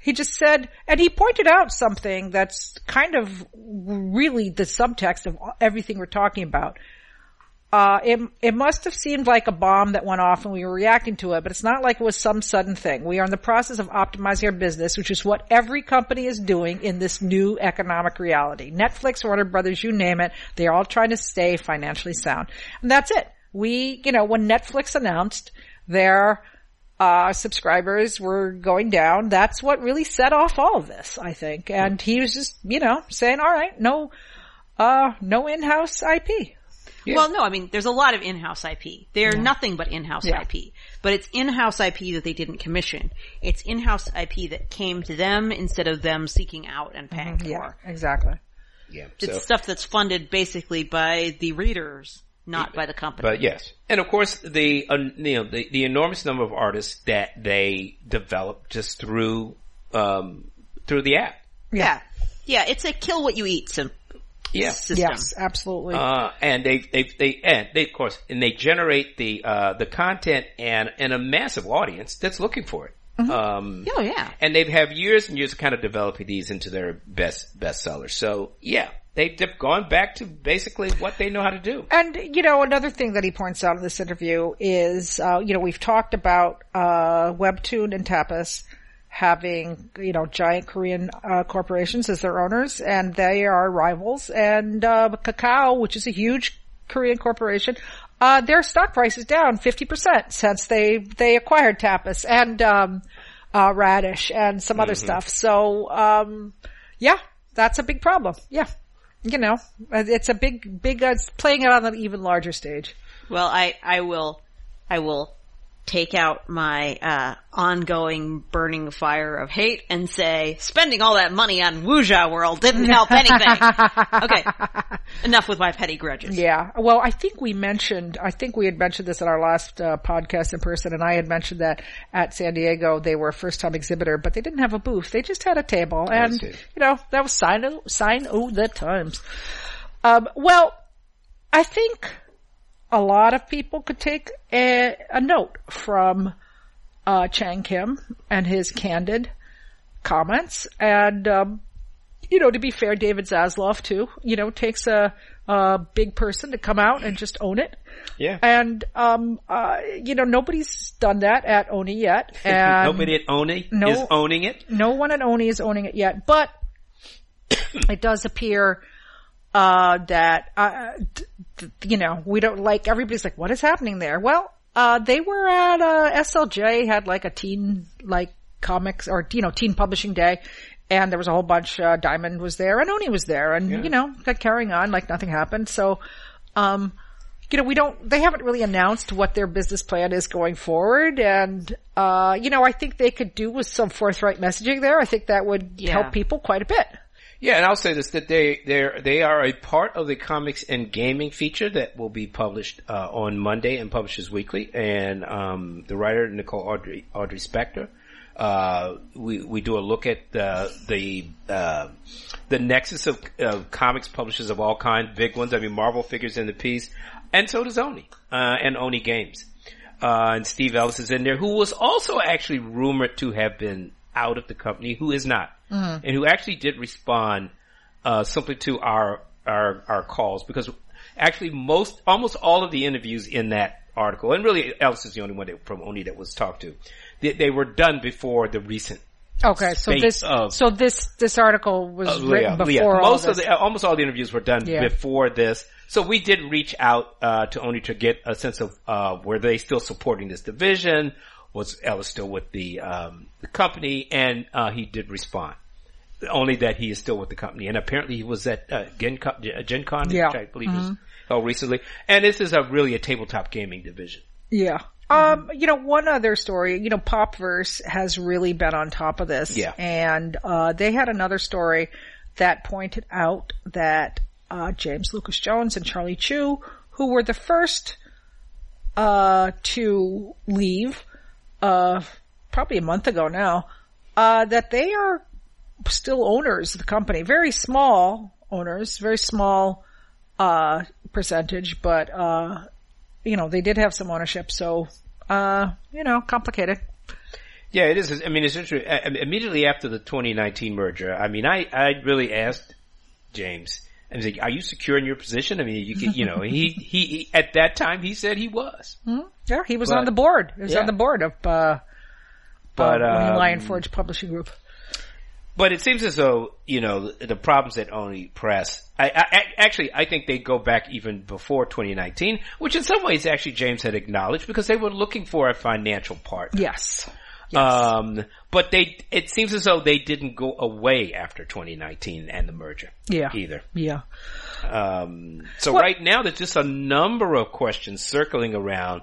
he just said, and he pointed out something that's kind of really the subtext of everything we're talking about uh, it, it must have seemed like a bomb that went off and we were reacting to it, but it's not like it was some sudden thing. We are in the process of optimizing our business, which is what every company is doing in this new economic reality. Netflix, Warner Brothers, you name it, they're all trying to stay financially sound. And that's it. We, you know, when Netflix announced their, uh, subscribers were going down, that's what really set off all of this, I think. And he was just, you know, saying, all right, no, uh, no in-house IP. Yeah. Well, no, I mean, there's a lot of in-house IP. They're nothing but in-house Yeah. IP. But it's in-house IP that they didn't commission. It's in-house IP that came to them instead of them seeking out and paying for. Yeah, for. exactly. Yeah. It's So, stuff that's funded basically by the readers, not by the company. but yes, and of course the uh, you know the, the enormous number of artists that they develop just through um through the app. yeah. Yeah, it's a kill what you eat sim- Yeah. system. Yes, absolutely. Uh, and they, they, they, and they, of course, and they generate the, uh, the content and, and a massive audience that's looking for it. Um, Oh yeah. and they've have years and years of kind of developing these into their best, best sellers. So yeah, they, they've gone back to basically what they know how to do. And, you know, another thing that he points out in this interview is, uh, you know, we've talked about, uh, Webtoon and Tapas having, you know, giant Korean, uh, corporations as their owners and they are rivals and, uh, Kakao, which is a huge Korean corporation, uh, their stock price is down 50% since they, they acquired Tapas and, um, uh, Radish and some other stuff. So, um, yeah, that's a big problem. Yeah. You know, uh, it's a big, big, uh, it's playing it on an even larger stage. Well, I, I will, I will take out my, uh, ongoing burning fire of hate and say, spending all that money on Wuxia World didn't help anything. okay. Enough with my petty grudges. Yeah. Well, I think we mentioned, I think we had mentioned this in our last uh, podcast in person and I had mentioned that at San Diego they were a first time exhibitor, but they didn't have a booth. They just had a table and, you know, that was sign of, sign of the times. Um, well, I think a lot of people could take a, a note from, uh, Chang Kim and his candid comments and, um, you know, to be fair, David Zaslav too, you know, takes a, a big person to come out and just own it. Yeah. And, um, uh, you know, nobody's done that at Oni yet. And Nobody at Oni no- is owning it. no one at Oni is owning it yet, but it does appear, uh, that, uh, d- d- you know, we don't like, everybody's like, what is happening there? Well, uh, they were at, uh, SLJ had like a teen, like, comics or, you know, teen publishing day. And there was a whole bunch, uh, Diamond was there and Oni was there and, you know, got carrying on like nothing happened. So, um, you know, we don't, they haven't really announced what their business plan is going forward. And, uh, you know, I think they could do with some forthright messaging there. I think that would Yeah. help people quite a bit. Yeah, and I'll say this, that they, they're, they are a part of the comics and gaming feature that will be published, uh, on Monday and publishes weekly. And, um, the writer, Nicole Audrey, Audrey Spector, uh, we, we do a look at the, the, uh, the nexus of, of comics publishers of all kinds, big ones. I mean, Marvel figures in the piece. And so does Oni, uh, and Oni Games. Uh, and Steve Ellis is in there, who was also actually rumored to have been out of the company, who is not, and who actually did respond uh, simply to our our our calls because actually most almost all of the interviews in that article, and really Ellis is the only one that, from Oni that was talked to, they, they were done before the recent. Okay. So this, of- so this, this article was Uh, written yeah, before yeah. most of the almost all the interviews were done Yeah. before this. So we did reach out uh, to Oni to get a sense of uh, were they still supporting this division? Was Ellis still with the um, the company? And uh, he did respond. Only that he is still with the company, and apparently he was at uh, Gen, Con, Gen Con, Yeah. which I believe was held recently. And this is a really a tabletop gaming division. Yeah. Um, you know, one other story, you know, Popverse has really been on top of this. Yeah. And, uh, they had another story that pointed out that, uh, James Lucas Jones and Charlie Chu, who were the first, uh, to leave, uh, probably a month ago now, uh, that they are still owners of the company. Very small owners, very small, uh, percentage, but, uh, you know, they did have some ownership, so, uh, you know, complicated. Yeah, it is. I mean, it's interesting. Immediately after the 2019 merger, I mean, I, I really asked James, And he's like, "Are you secure in your position?" I mean, you can, you know, he, he, he at that time he said he was. Yeah, he was But- on the board. He was yeah. on the board of, uh, But, um, Lion Forge Publishing Group. But it seems as though you know the, the problems at Oni Press. I, I actually I think they go back even before 2019, which in some ways actually James had acknowledged because they were looking for a financial partner. Yes. Um, but they it seems as though they didn't go away after 2019 and the merger. Yeah. Either. Yeah. Um, so Well- right now there's just a number of questions circling around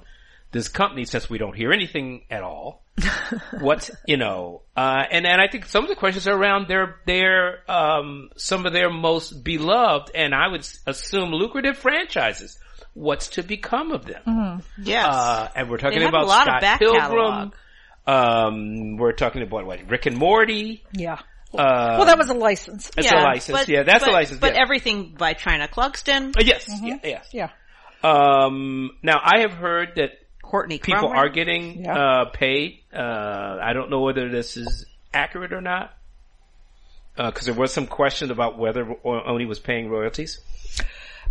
this company since we don't hear anything at all. What's, you know, uh, and, and I think some of the questions are around their, their, um, some of their most beloved and I would assume lucrative franchises. What's to become of them? Yes. Uh, and we're talking They have a about lot of Scott back Pilgrim. catalog. Um, we're talking about what, Rick and Morty. Yeah. Uh, Well, that was a license. it's a license. but- yeah, that's but, a license. But yeah. everything by Chynna Clugston, Uh, yes, yeah, yes. Yeah. Um, now I have heard that Courtney people Crumrin. are getting Yeah. uh, paid. Uh, I don't know whether this is accurate or not, because there was some question about whether O- Oni was paying royalties.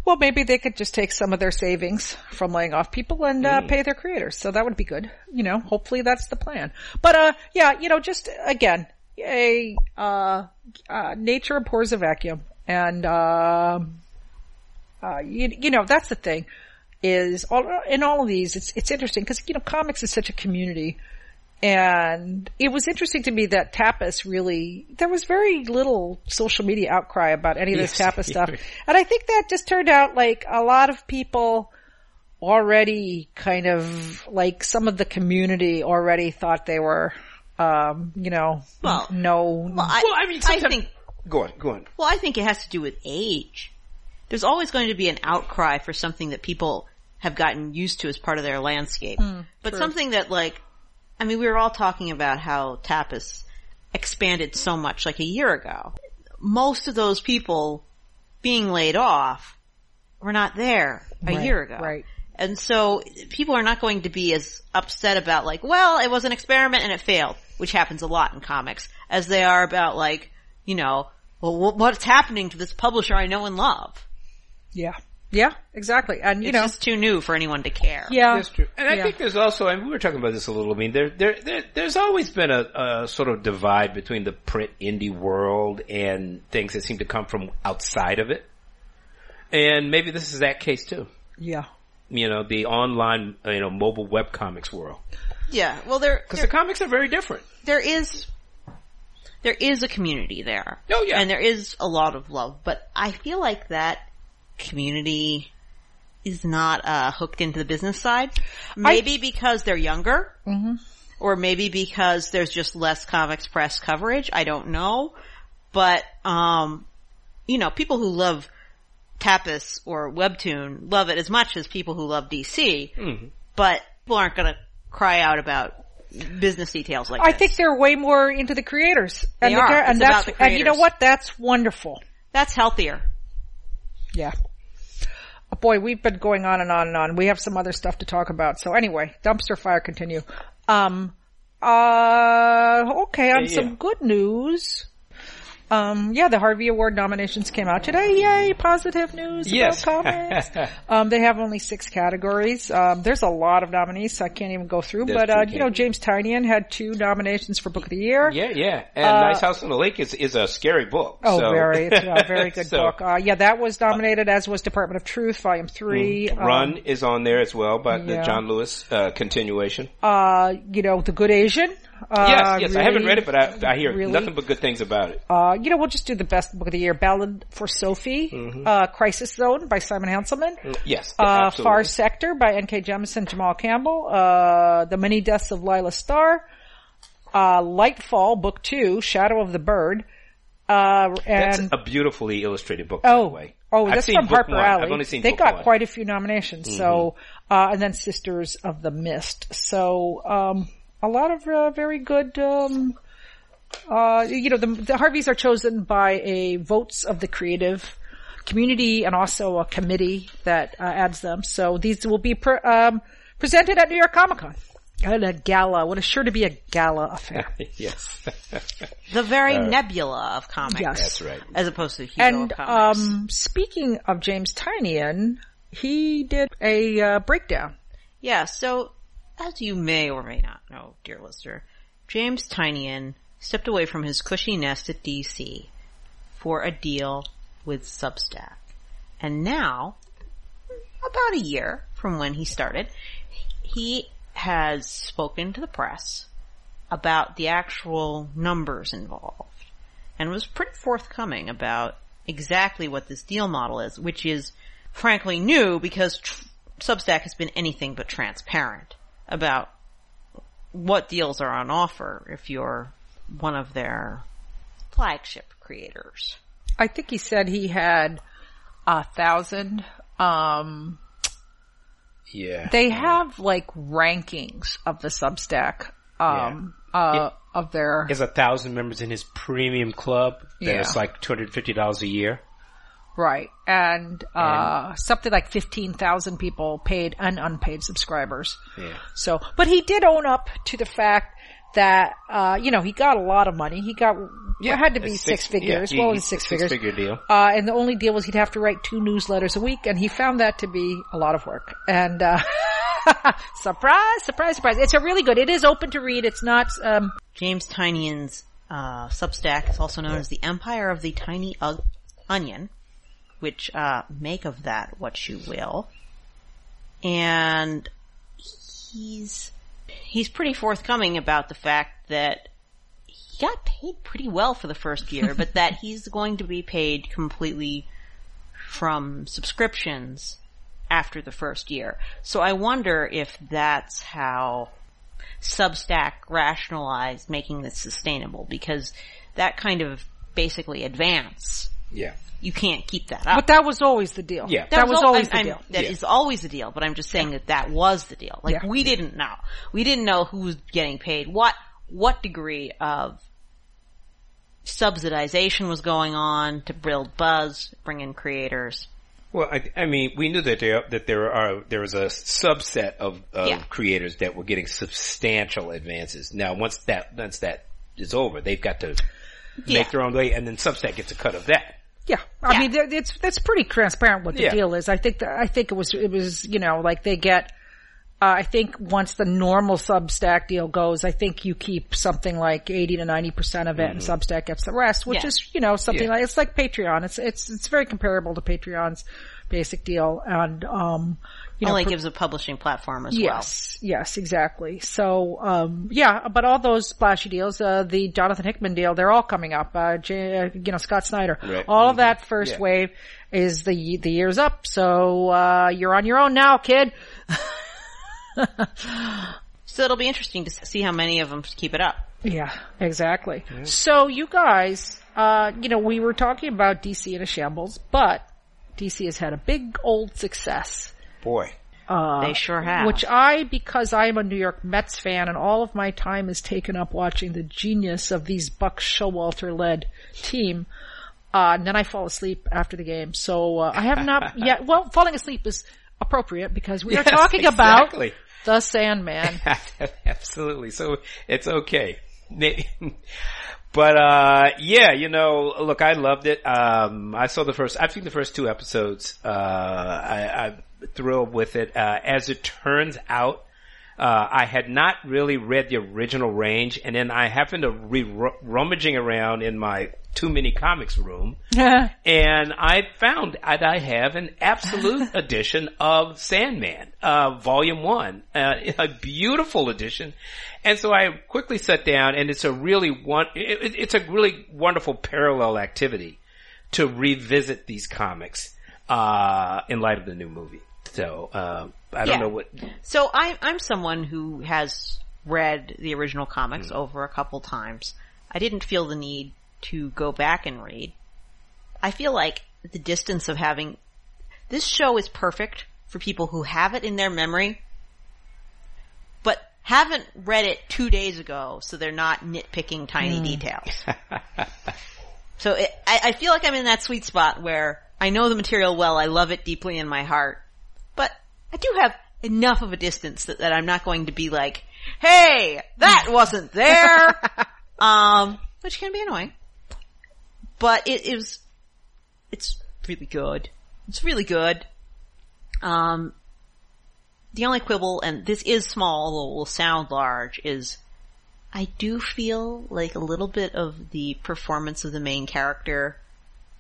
Well, maybe they could just take some of their savings from laying off people and uh, pay their creators. So that would be good. You know, hopefully that's the plan. But uh, yeah, you know, just again, a uh, uh, nature abhors a vacuum, and um uh, you, you know that's the thing. Is all in all of these, it's it's interesting because you know comics is such a community. And it was interesting to me that Tapas really, there was very little social media outcry about any of this Yes. Tapas stuff. And I think that just turned out like a lot of people already kind of, like some of the community already thought they were, um, you know, Well- no, Well, I, Well, I mean, I think Go on, go on. Well, I think it has to do with age. There's always going to be an outcry for something that people have gotten used to as part of their landscape. but something that like, I mean, we were all talking about how Tapas expanded so much like a year ago. Most of those people being laid off were not there a Right, year ago. right. And so people are not going to be as upset about like, well, it was an experiment and it failed, which happens a lot in comics, as they are about like, you know, well, what's happening to this publisher I know and love? yeah, yeah, exactly. And you It's know, just too new for anyone to care. yeah, That's true. And I Yeah. think there's also, and we were talking about this a little, I mean, there, there, there there's always been a, a sort of divide between the print indie world and things that seem to come from outside of it. And maybe this is that case too. yeah, You know, the online, you know, mobile web comics world. Yeah. Well, there, Because there, the comics are very different. there is, there is a community there. Oh, yeah. And there is a lot of love, but I feel like that community is not, uh, hooked into the business side. Maybe because they're younger. Or maybe because there's just less comics press coverage. I don't know. But, um, you know, people who love Tapas or Webtoon love it as much as people who love DC. But people aren't gonna cry out about business details like I this. think they're way more into the creators. And They the are. and It's that's, about the and you know what? That's wonderful. that's healthier. Yeah. Oh, boy, we've been going on and on and on. We have some other stuff to talk about. So anyway, dumpster fire continue. Um, uh, okay, on Yeah. some good news. Um, yeah, the Harvey Award nominations came out today. Yay, positive news Yes. about comics. um, they have only six categories. Um, there's a lot of nominees, so I can't even go through. That's but, uh, you know, James Tynion had two nominations for Book of the Year. Yeah, yeah. And Uh, Nice House on the Lake is, is a scary book. Oh, so- very, it's a very good So, book. Uh, yeah, that was nominated, as was Department of Truth, Volume 3. Um, Run is on there as well, but yeah. the John Lewis uh, continuation. uh, you know, The Good Asian. Uh, yes, yes. I haven't read it, but I, I hear really? nothing but good things about it. Uh, you know, we'll just do the best book of the year. Ballad for Sophie, Mm-hmm. uh, Crisis Zone by Simon Hanselmann. Yes, Uh, absolutely. Far Sector by N.K. Jemisin, Jamal Campbell. Uh, The Many Deaths of Laila Starr. Uh, Lightfall, Book 2, Shadow of the Bird. Uh, That's a beautifully illustrated book, by oh, the way. oh, that's from Harper. Alley. I've only seen they got one. quite a few nominations. So, uh, and then Sisters of the Mist. So, um, a lot of, uh, very good, um, uh, you know, the, the Harveys are chosen by a votes of the creative community and also a committee that uh, adds them. So these will be pre- um, presented at New York Comic Con. And a gala. What is sure to be a gala affair. yes. The very nebula of comics. Yes. That's right. As opposed to hero And comics. um, speaking of James Tynion, he did a uh, breakdown. Yeah, so as you may or may not know, dear listener, James Tynion stepped away from his cushy nest at DC for a deal with Substack. And now, about a year from when he started, he has spoken to the press about the actual numbers involved and was pretty forthcoming about exactly what this deal model is, which is frankly new because tr- Substack has been anything but transparent about what deals are on offer if you're one of their flagship creators. I think he said he had a thousand. Um, Yeah. they have like rankings of the Substack, um, uh, of their, He has a thousand members in his premium club. Yeah. That's like two hundred fifty dollars a year. Right. And, uh, something like 15,000 people paid and unpaid subscribers. Yeah. So, but he did own up to the fact that, uh, you know, he got a lot of money. He got, it had to be A six, figures. yeah, well, he- it's six, a figures. Six figure deal. Uh, and the only deal was he'd have to write two newsletters a week, and he found that to be a lot of work. And, uh, surprise, surprise, surprise. It's a really good, it is open to read. It's not, um, James Tynion's uh, Substack is also known as the Empire of the Tiny Onion, which uh, make of that what you will. And he's he's pretty forthcoming about the fact that he got paid pretty well for the first year, but that he's going to be paid completely from subscriptions after the first year. So I wonder if that's how Substack rationalized making this sustainable because that kind of basically advance, Yeah. you can't keep that up. but that was always the deal. Yeah. That, was al- always I'm- the I'm- deal. that Yeah. is always the deal, but I'm just saying that that was the deal. Like Yeah. we didn't know. We didn't know who was getting paid. What, what degree of subsidization was going on to build buzz, bring in creators. Well, I, I mean, we knew that there that there are there was a subset of, of Yeah. creators that were getting substantial advances. Now, once that once that is over, they've got to Yeah. make their own way, and then Substack gets a cut of that. Yeah, I Yeah. mean, there- it's it's pretty transparent what the Yeah. deal is. I think that I think it was it was you know like they get. Uh, I think once the normal Substack deal goes, I think you keep something like eighty to ninety percent of it, and Substack gets the rest, which Yeah. is you know something Yeah. like it's like Patreon. It's it's it's very comparable to Patreon's basic deal, and um, you know, Only per- gives a publishing platform as well. Yes, yes, exactly. So, um, yeah, but all those splashy deals, uh, the Jonathan Hickman deal, they're all coming up. Uh, J- uh, you know, Scott Snyder. Right. All of Mhm. that first Yeah. wave is the the year's up. So uh, you're on your own now, kid. So it'll be interesting to see how many of them keep it up. Yeah, exactly. So you guys, uh, you know, we were talking about DC in a shambles, but DC has had a big old success. Boy, Uh, They sure have. Which I, because I'm a New York Mets fan and all of my time is taken up watching the genius of these Buck Showalter led team, uh, and then I fall asleep after the game. So, uh, I have not yet, well, falling asleep is appropriate because we are Yes, talking about the Sandman. Absolutely. So it's okay. But, uh, yeah, you know, look, I loved it. Um, I saw the first, I've seen the first two episodes. Uh, I, I'm thrilled with it. Uh, as it turns out, uh, I had not really read the original range and then I happened to be rummaging around in my too many comics room and I found that I have an absolute edition of Sandman, uh, volume one, uh, a beautiful edition. And so I quickly sat down and it's a really one, it, it- it's a really wonderful parallel activity to revisit these comics, uh, in light of the new movie. So, uh, I don't Yeah. know what, So I, I'm someone who has read the original comics Hmm. over a couple times. I didn't feel the need to go back and read. I feel like the distance of having this show is perfect for people who have it in their memory, but haven't read it two days ago, so they're not nitpicking tiny details. So it, I, I feel like I'm in that sweet spot where I know the material well, I love it deeply in my heart, but I do have enough of a distance that, that I'm not going to be like hey, that wasn't there. um, which can be annoying. But it is, it's really good. It's really good. Um, the only quibble, and this is small, although it will sound large, is I do feel like a little bit of the performance of the main character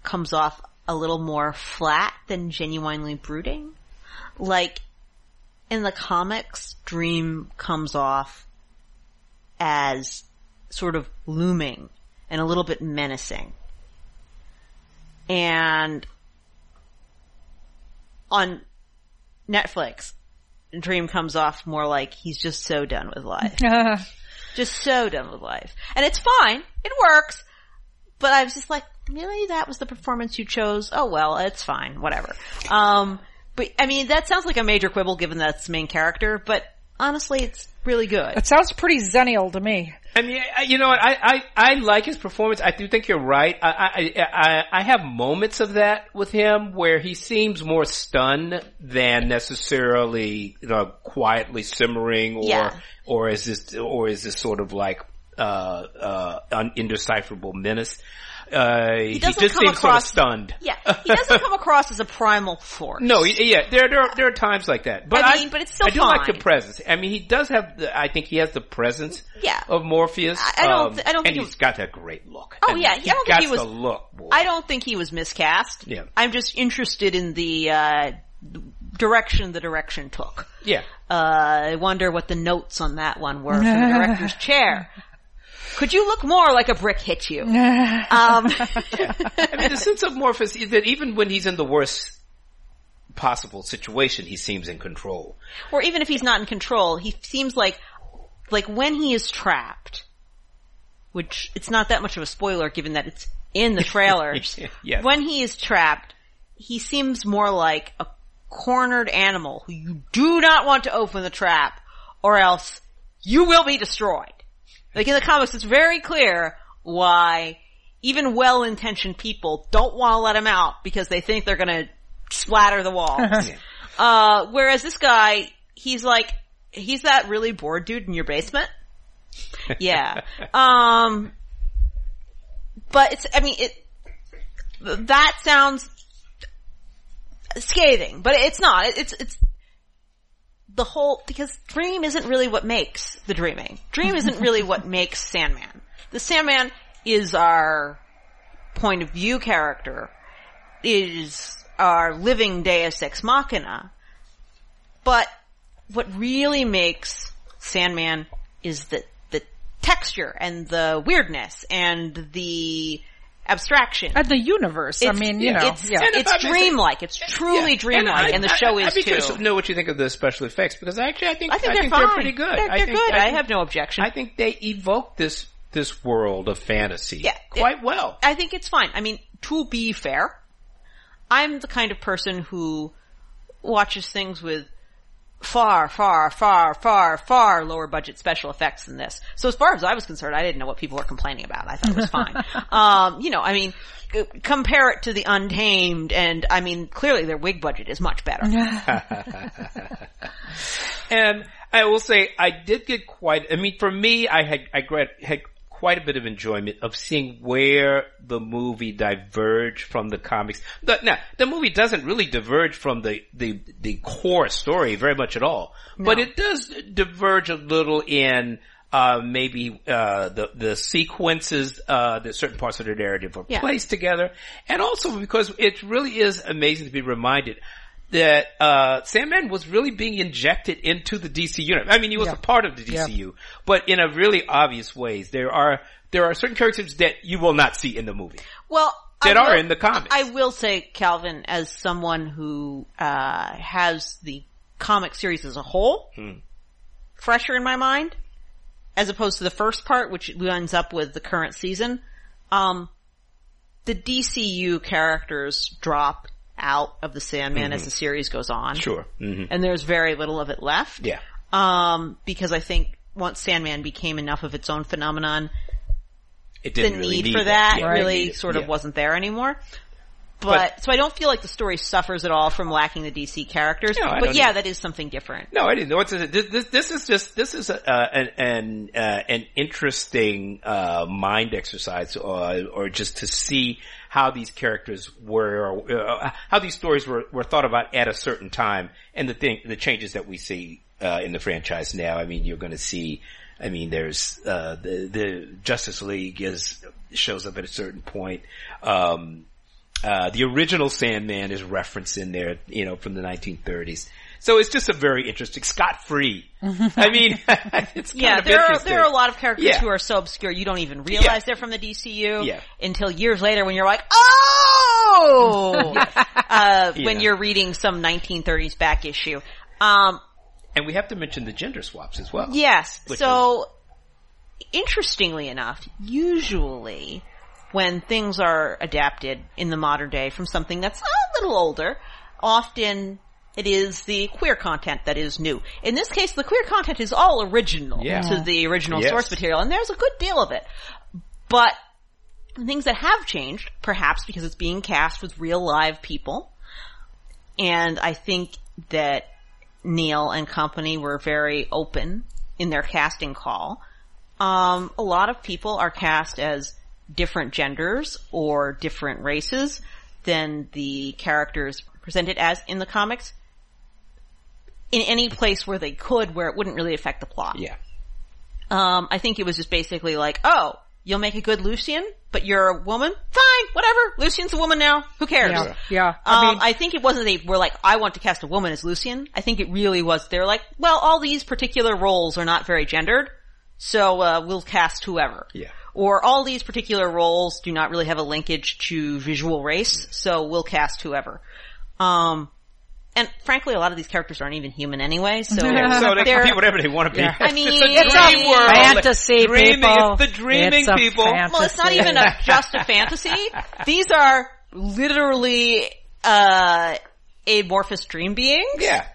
comes off a little more flat than genuinely brooding. Like, in the comics, Dream comes off as sort of looming and a little bit menacing. And on Netflix, Dream comes off more like he's just so done with life. just so done with life. And it's fine. It works. But I was just like, really? That was the performance you chose? Oh well, it's fine. Whatever. Um, but I mean, that sounds like a major quibble given that's the main character, but honestly, it's really good. It sounds pretty zenial to me. I mean, you know what? I, I, I like his performance. I do think you're right. I, I, I, I have moments of that with him where he seems more stunned than necessarily, you know, quietly simmering or, Yeah. or is this, or is this sort of like, uh, uh, un- indecipherable menace? Uh, he, doesn't just come seems sort of across- stunned. Yeah, he doesn't come across as a primal force. No, y- yeah, there, there, are- there are times like that, but I I, mean, but it's still I do like the presence. I mean, he does have. The, I think he has the presence. Yeah. Of Morpheus. I- I don't um, I don't And think he- he's got that great look. Oh, I mean, yeah, I he don't think got he was- the look. Boy. I don't think he was miscast. Yeah. I'm just interested in the, uh, direction the direction took. Yeah. Uh, I wonder what the notes on that one were from the director's chair. Could you look more like a brick hit you? Um, I mean, the sense of Morpheus is that even when he's in the worst possible situation, he seems in control. or even if he's not in control, he seems like, like when he is trapped, which it's not that much of a spoiler given that it's in the trailers. Yes. When he is trapped, he seems more like a cornered animal who you do not want to open the trap or else you will be destroyed. Like in the comics, it's very clear why even well-intentioned people don't want to let him out because they think they're gonna splatter the walls. Uh, whereas this guy, he's like, he's that really bored dude in your basement. Yeah. Um, but it's, I mean, it, that sounds scathing, but it's not. It's, it's the whole, because dream isn't really what makes the dreaming. Dream isn't really what makes Sandman. The Sandman is our point of view character, is our living deus ex machina, but what really makes Sandman is the, the texture and the weirdness and the abstraction. And the universe. I mean, you know, it's, yeah. It's I may say- dreamlike. It's truly Yeah. dreamlike, and, I- the show I, is I'd be curious too. to know what you think of the special effects because actually I think I think I they're think fine. they're pretty good. They're, I they're think, good. I, I, think- have no objection. I think they evoke this this world of fantasy Yeah. quite well. I think it's fine. I mean, to be fair, I'm the kind of person who watches things with far, far, far, far, far lower budget special effects than this. So as far as I was concerned, I didn't know what people were complaining about. I thought it was fine. um, you know, I mean, compare it to the Untamed, and I mean, clearly their wig budget is much better. And I will say, I did get quite, I mean, for me, I had, I gra- had quite a bit of enjoyment of seeing where the movie diverged from the comics. The, now, the movie doesn't really diverge from the, the, the core story very much at all, but it does diverge a little in, uh, maybe, uh, the, the sequences, uh, that certain parts of the narrative are Yeah. placed together. And also because it really is amazing to be reminded that uh Sandman was really being injected into the DC universe. I mean, he was Yeah. a part of the Yeah. DCU, but in a really obvious ways. There are there are certain characters that you will not see in the movie. Well, That I are will- in the comics. I will say, Calvin, as someone who uh, has the comic series as a whole Hmm. fresher in my mind, as opposed to the first part, which ends up with the current season, um, the DCU characters drop out of the Sandman as the series goes on, Mm-hmm. Sure. hmm and there's very little of it left. Yeah. Um, because I think once Sandman became enough of its own phenomenon, It the didn't really need need for it. that Yeah, really sort of Yeah. wasn't there anymore. But, so I don't feel like the story suffers at all from lacking the DC characters. No, but yeah, that is something different. No, I didn't know. What's this, this, this is just this is a, uh, an an, uh, an interesting uh, mind exercise, or, or just to see how these characters were, uh, how these stories were, were thought about at a certain time, and the thing, the changes that we see uh, in the franchise now. I mean, you're going to see. I mean, there's uh, the the Justice League is shows up at a certain point. Um, uh, the original Sandman is referenced in there, you know, from the 1930s. So it's just a very interesting, Scott Free. I mean, it's kind Yeah, of there are there are a lot of characters Yeah. who are so obscure you don't even realize Yeah. they're from the DCU Yeah. until years later when you're like, oh, uh, when you're reading some 1930s back issue. Um, And we have to mention the gender swaps as well. Yes. Which so, interestingly enough, usually when things are adapted in the modern day from something that's a little older, often it is the queer content that is new. In this case, the queer content is all original Yeah. to the original Yes. source material, and there's a good deal of it. But things that have changed, perhaps because it's being cast with real live people, and I think that Neil and company were very open in their casting call. Um, a lot of people are cast as different genders or different races than the characters presented as in the comics. In any place where they could, where it wouldn't really affect the plot. Yeah. Um, I think it was just basically like, oh, you'll make a good Lucian, but you're a woman? Fine, whatever. Lucian's a woman now. Who cares? Yeah, yeah. I Um, mean, I think it wasn't they were like, I want to cast a woman as Lucian. I think it really was, they're like, well, all these particular roles are not very gendered, so, uh, we'll cast whoever. Yeah. Or all these particular roles do not really have a linkage to visual race, so we'll cast whoever. Um, and frankly, a lot of these characters aren't even human anyway, so, Yeah, so they they're- can be whatever they want to be. Yeah. I mean, it's a it's dream a world. fantasy, dreaming, people. It's the dreaming It's a people. fantasy. Well, it's not even a, just a fantasy. These are literally, uh, amorphous dream beings. Yeah.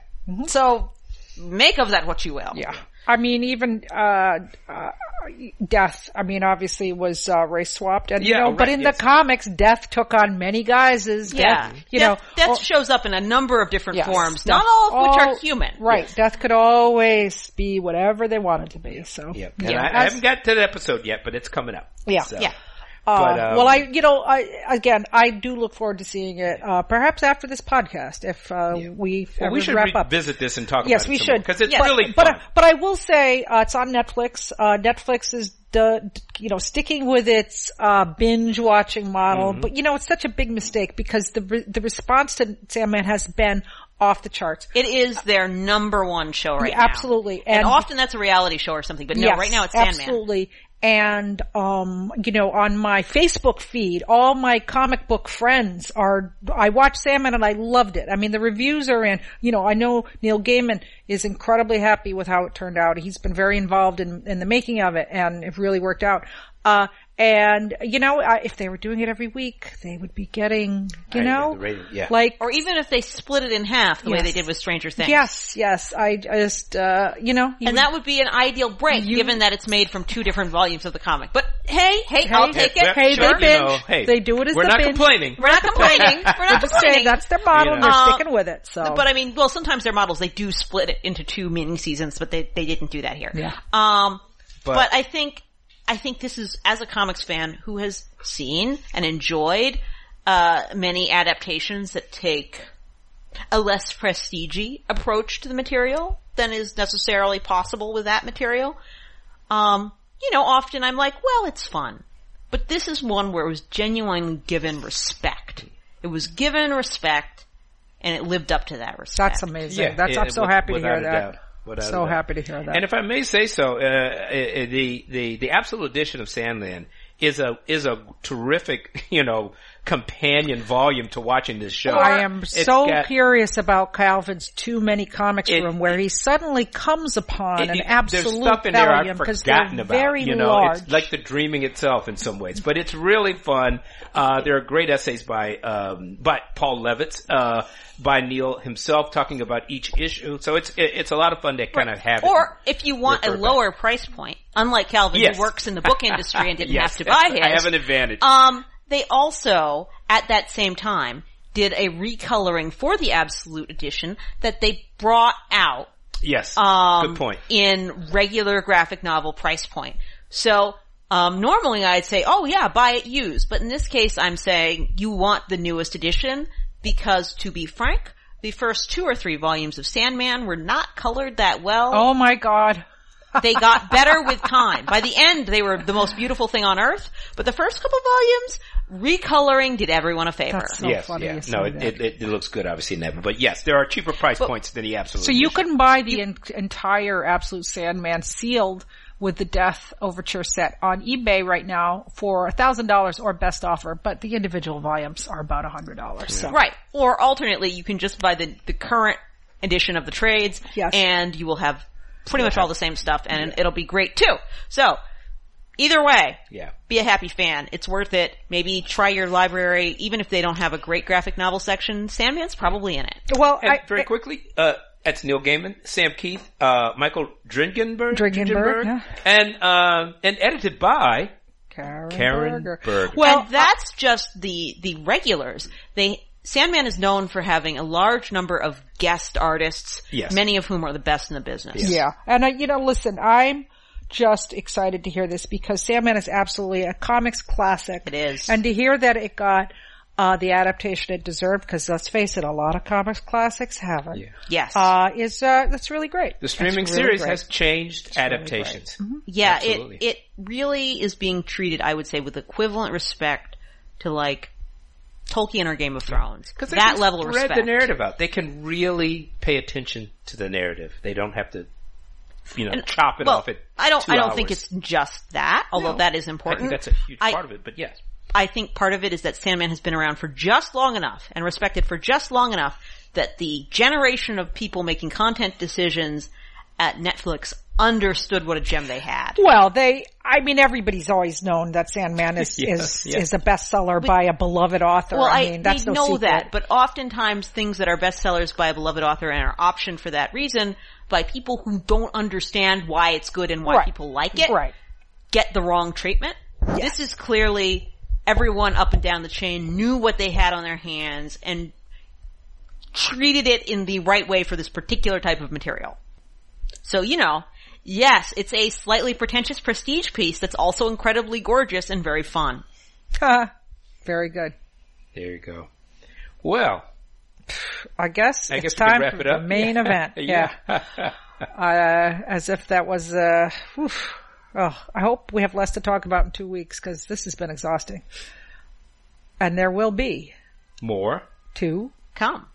So, make of that what you will. Yeah. I mean, even, uh, uh, Death, I mean, obviously was, uh, race swapped and, Yeah, you know, but in yes. the comics, Death took on many guises. Yeah. Death, you Death, know. Death oh, shows up in a number of different yes, forms, Death- not all of which all- are human. Right. Death could always be whatever they wanted to be, so. Yeah. And Yeah. I, I haven't got to the episode yet, but it's coming up. Yeah. So. Yeah. Uh, But, um, well, I, you know, I, again, I do look forward to seeing it, uh, perhaps after this podcast, if, uh, we, Well, we should wrap up. revisit this and talk Yes, about we it should. because it's But- really but, fun. But I will say, uh, it's on Netflix. Uh, Netflix is, the, you know, sticking with its, uh, binge watching model. Mm-hmm. But, you know, it's such a big mistake because the, re- the response to Sandman has been off the charts. It is their number one show right Yeah, now. absolutely. And, And- often that's a reality show or something, but no, Yes, right now it's Sandman. Absolutely. And, um, you know, on my Facebook feed, all my comic book friends are, I watched Sandman and I loved it. I mean, the reviews are in, you know, I know Neil Gaiman is incredibly happy with how it turned out. He's been very involved in, in the making of it and it really worked out. Uh, and, you know, I, if they were doing it every week, they would be getting, you I- know, rating- yeah. like, Or even if they split it in half the way they did with Stranger Things. yes, yes, I just, uh, you know, you And that would be an ideal break, You- given that it's made from two different volumes of the comic. But hey, hey, I'll take Yeah, it. Hey, sure, they you know, binge. hey, They do it as We're the not binge. complaining. We're not complaining. We're not I'm just saying complaining. that's their model and they're Uh, sticking with it. So, But I mean, well, sometimes their models they do split it into two mini seasons, but they they didn't do that here. Yeah. Um, But- but, I think I think this is as a comics fan who has seen and enjoyed uh, many adaptations that take a less prestige approach to the material than is necessarily possible with that material. Um, you know, often I'm like, well, it's fun. But this is one where it was genuinely given respect. It was given respect and it lived up to that respect. that's amazing. Yeah, that's, yeah, I'm so with- happy to hear a that. Without So happy to hear that. And if I may say so, uh, uh, the the the absolute edition of Sandman is a is a terrific, you know, companion volume to watching this show. I am It's so got- curious about Calvin's too many comics It- room where he suddenly comes upon it- an absolute stuff in there I've forgotten about. very you know, large. it's like the dreaming itself in some ways, but it's really fun. Uh, there are great essays by um, by Paul Levitz, uh, by Neil himself, talking about each issue. So it's it, it's a lot of fun to kind of have. it. Or if you want a refer back. lower price point, unlike Calvin Yes. who works in the book industry and didn't Yes, have to buy his. I have an advantage. Um, they also, at that same time, did a recoloring for the Absolute Edition that they brought out Yes. um, Good point. in regular graphic novel price point. So, um, normally I'd say, oh yeah, buy it used. But in this case, I'm saying you want the newest edition because to be frank, the first two or three volumes of Sandman were not colored that well. Oh my god. They got better with time. By the end, they were the most beautiful thing on earth. But the first couple volumes, recoloring did everyone a favor. That's so yes, funny yeah. No, it, it, it, it looks good obviously in that. But yes, there are cheaper price points than the absolute. So you edition. can buy the en- entire Absolute Sandman sealed with the Death Overture set on eBay right now for a thousand dollars or best offer, but the individual volumes are about a hundred dollars. So Right. Or alternately, you can just buy the, the current edition of the trades Yes. and you will have pretty much all the same stuff and it'll be great too. So, either way, Yeah. be a happy fan. It's worth it. Maybe try your library, even if they don't have a great graphic novel section, Sandman's probably in it. well, And I, very quickly, uh, that's Neil Gaiman, Sam Kieth, uh, Michael Dringenberg, Dringenberg, yeah. and um, and edited by Karen, Karen Berger. Berger. Well, and that's just the, the regulars. They, Sandman is known for having a large number of guest artists, Yes. many of whom are the best in the business. Yeah. And I, you know, listen, I'm just excited to hear this because Sandman is absolutely a comics classic. It is. And to hear that it got, uh, the adaptation it deserved, because let's face it, a lot of comics classics haven't. Yeah. Yes. Uh, is, uh, that's really great. the streaming really series great. has changed adaptations. Yeah, Absolutely. it it really is being treated, I would say, with equivalent respect to like Tolkien or Game of Thrones. Because That can level of spread respect. the narrative out. They can really pay attention to the narrative. They don't have to, you know, chop it well, off at I don't. two I don't think it's just that, although No. that is I important. think that's a huge I- part of it. But yes, I think part of it is that Sandman has been around for just long enough and respected for just long enough that the generation of people making content decisions at Netflix understood what a gem they had. Well, they, I mean, everybody's always known that Sandman is, Yeah, is, yeah. is a bestseller by a beloved author. Well, I I, mean, that's they no know secret. that, but oftentimes things that are bestsellers by a beloved author and are optioned for that reason by people who don't understand why it's good and why Right. people like it Right. get the wrong treatment. This is clearly everyone up and down the chain knew what they had on their hands and treated it in the right way for this particular type of material. So, you know, yes, it's a slightly pretentious prestige piece that's also incredibly gorgeous and very fun. Very good. there you go. Well, I guess I it's guess time wrap for it up. the main Yeah. event. Yeah. Uh, as if that was, uh, oof. Oh, I hope we have less to talk about in two weeks because this has been exhausting. And there will be More. to Come.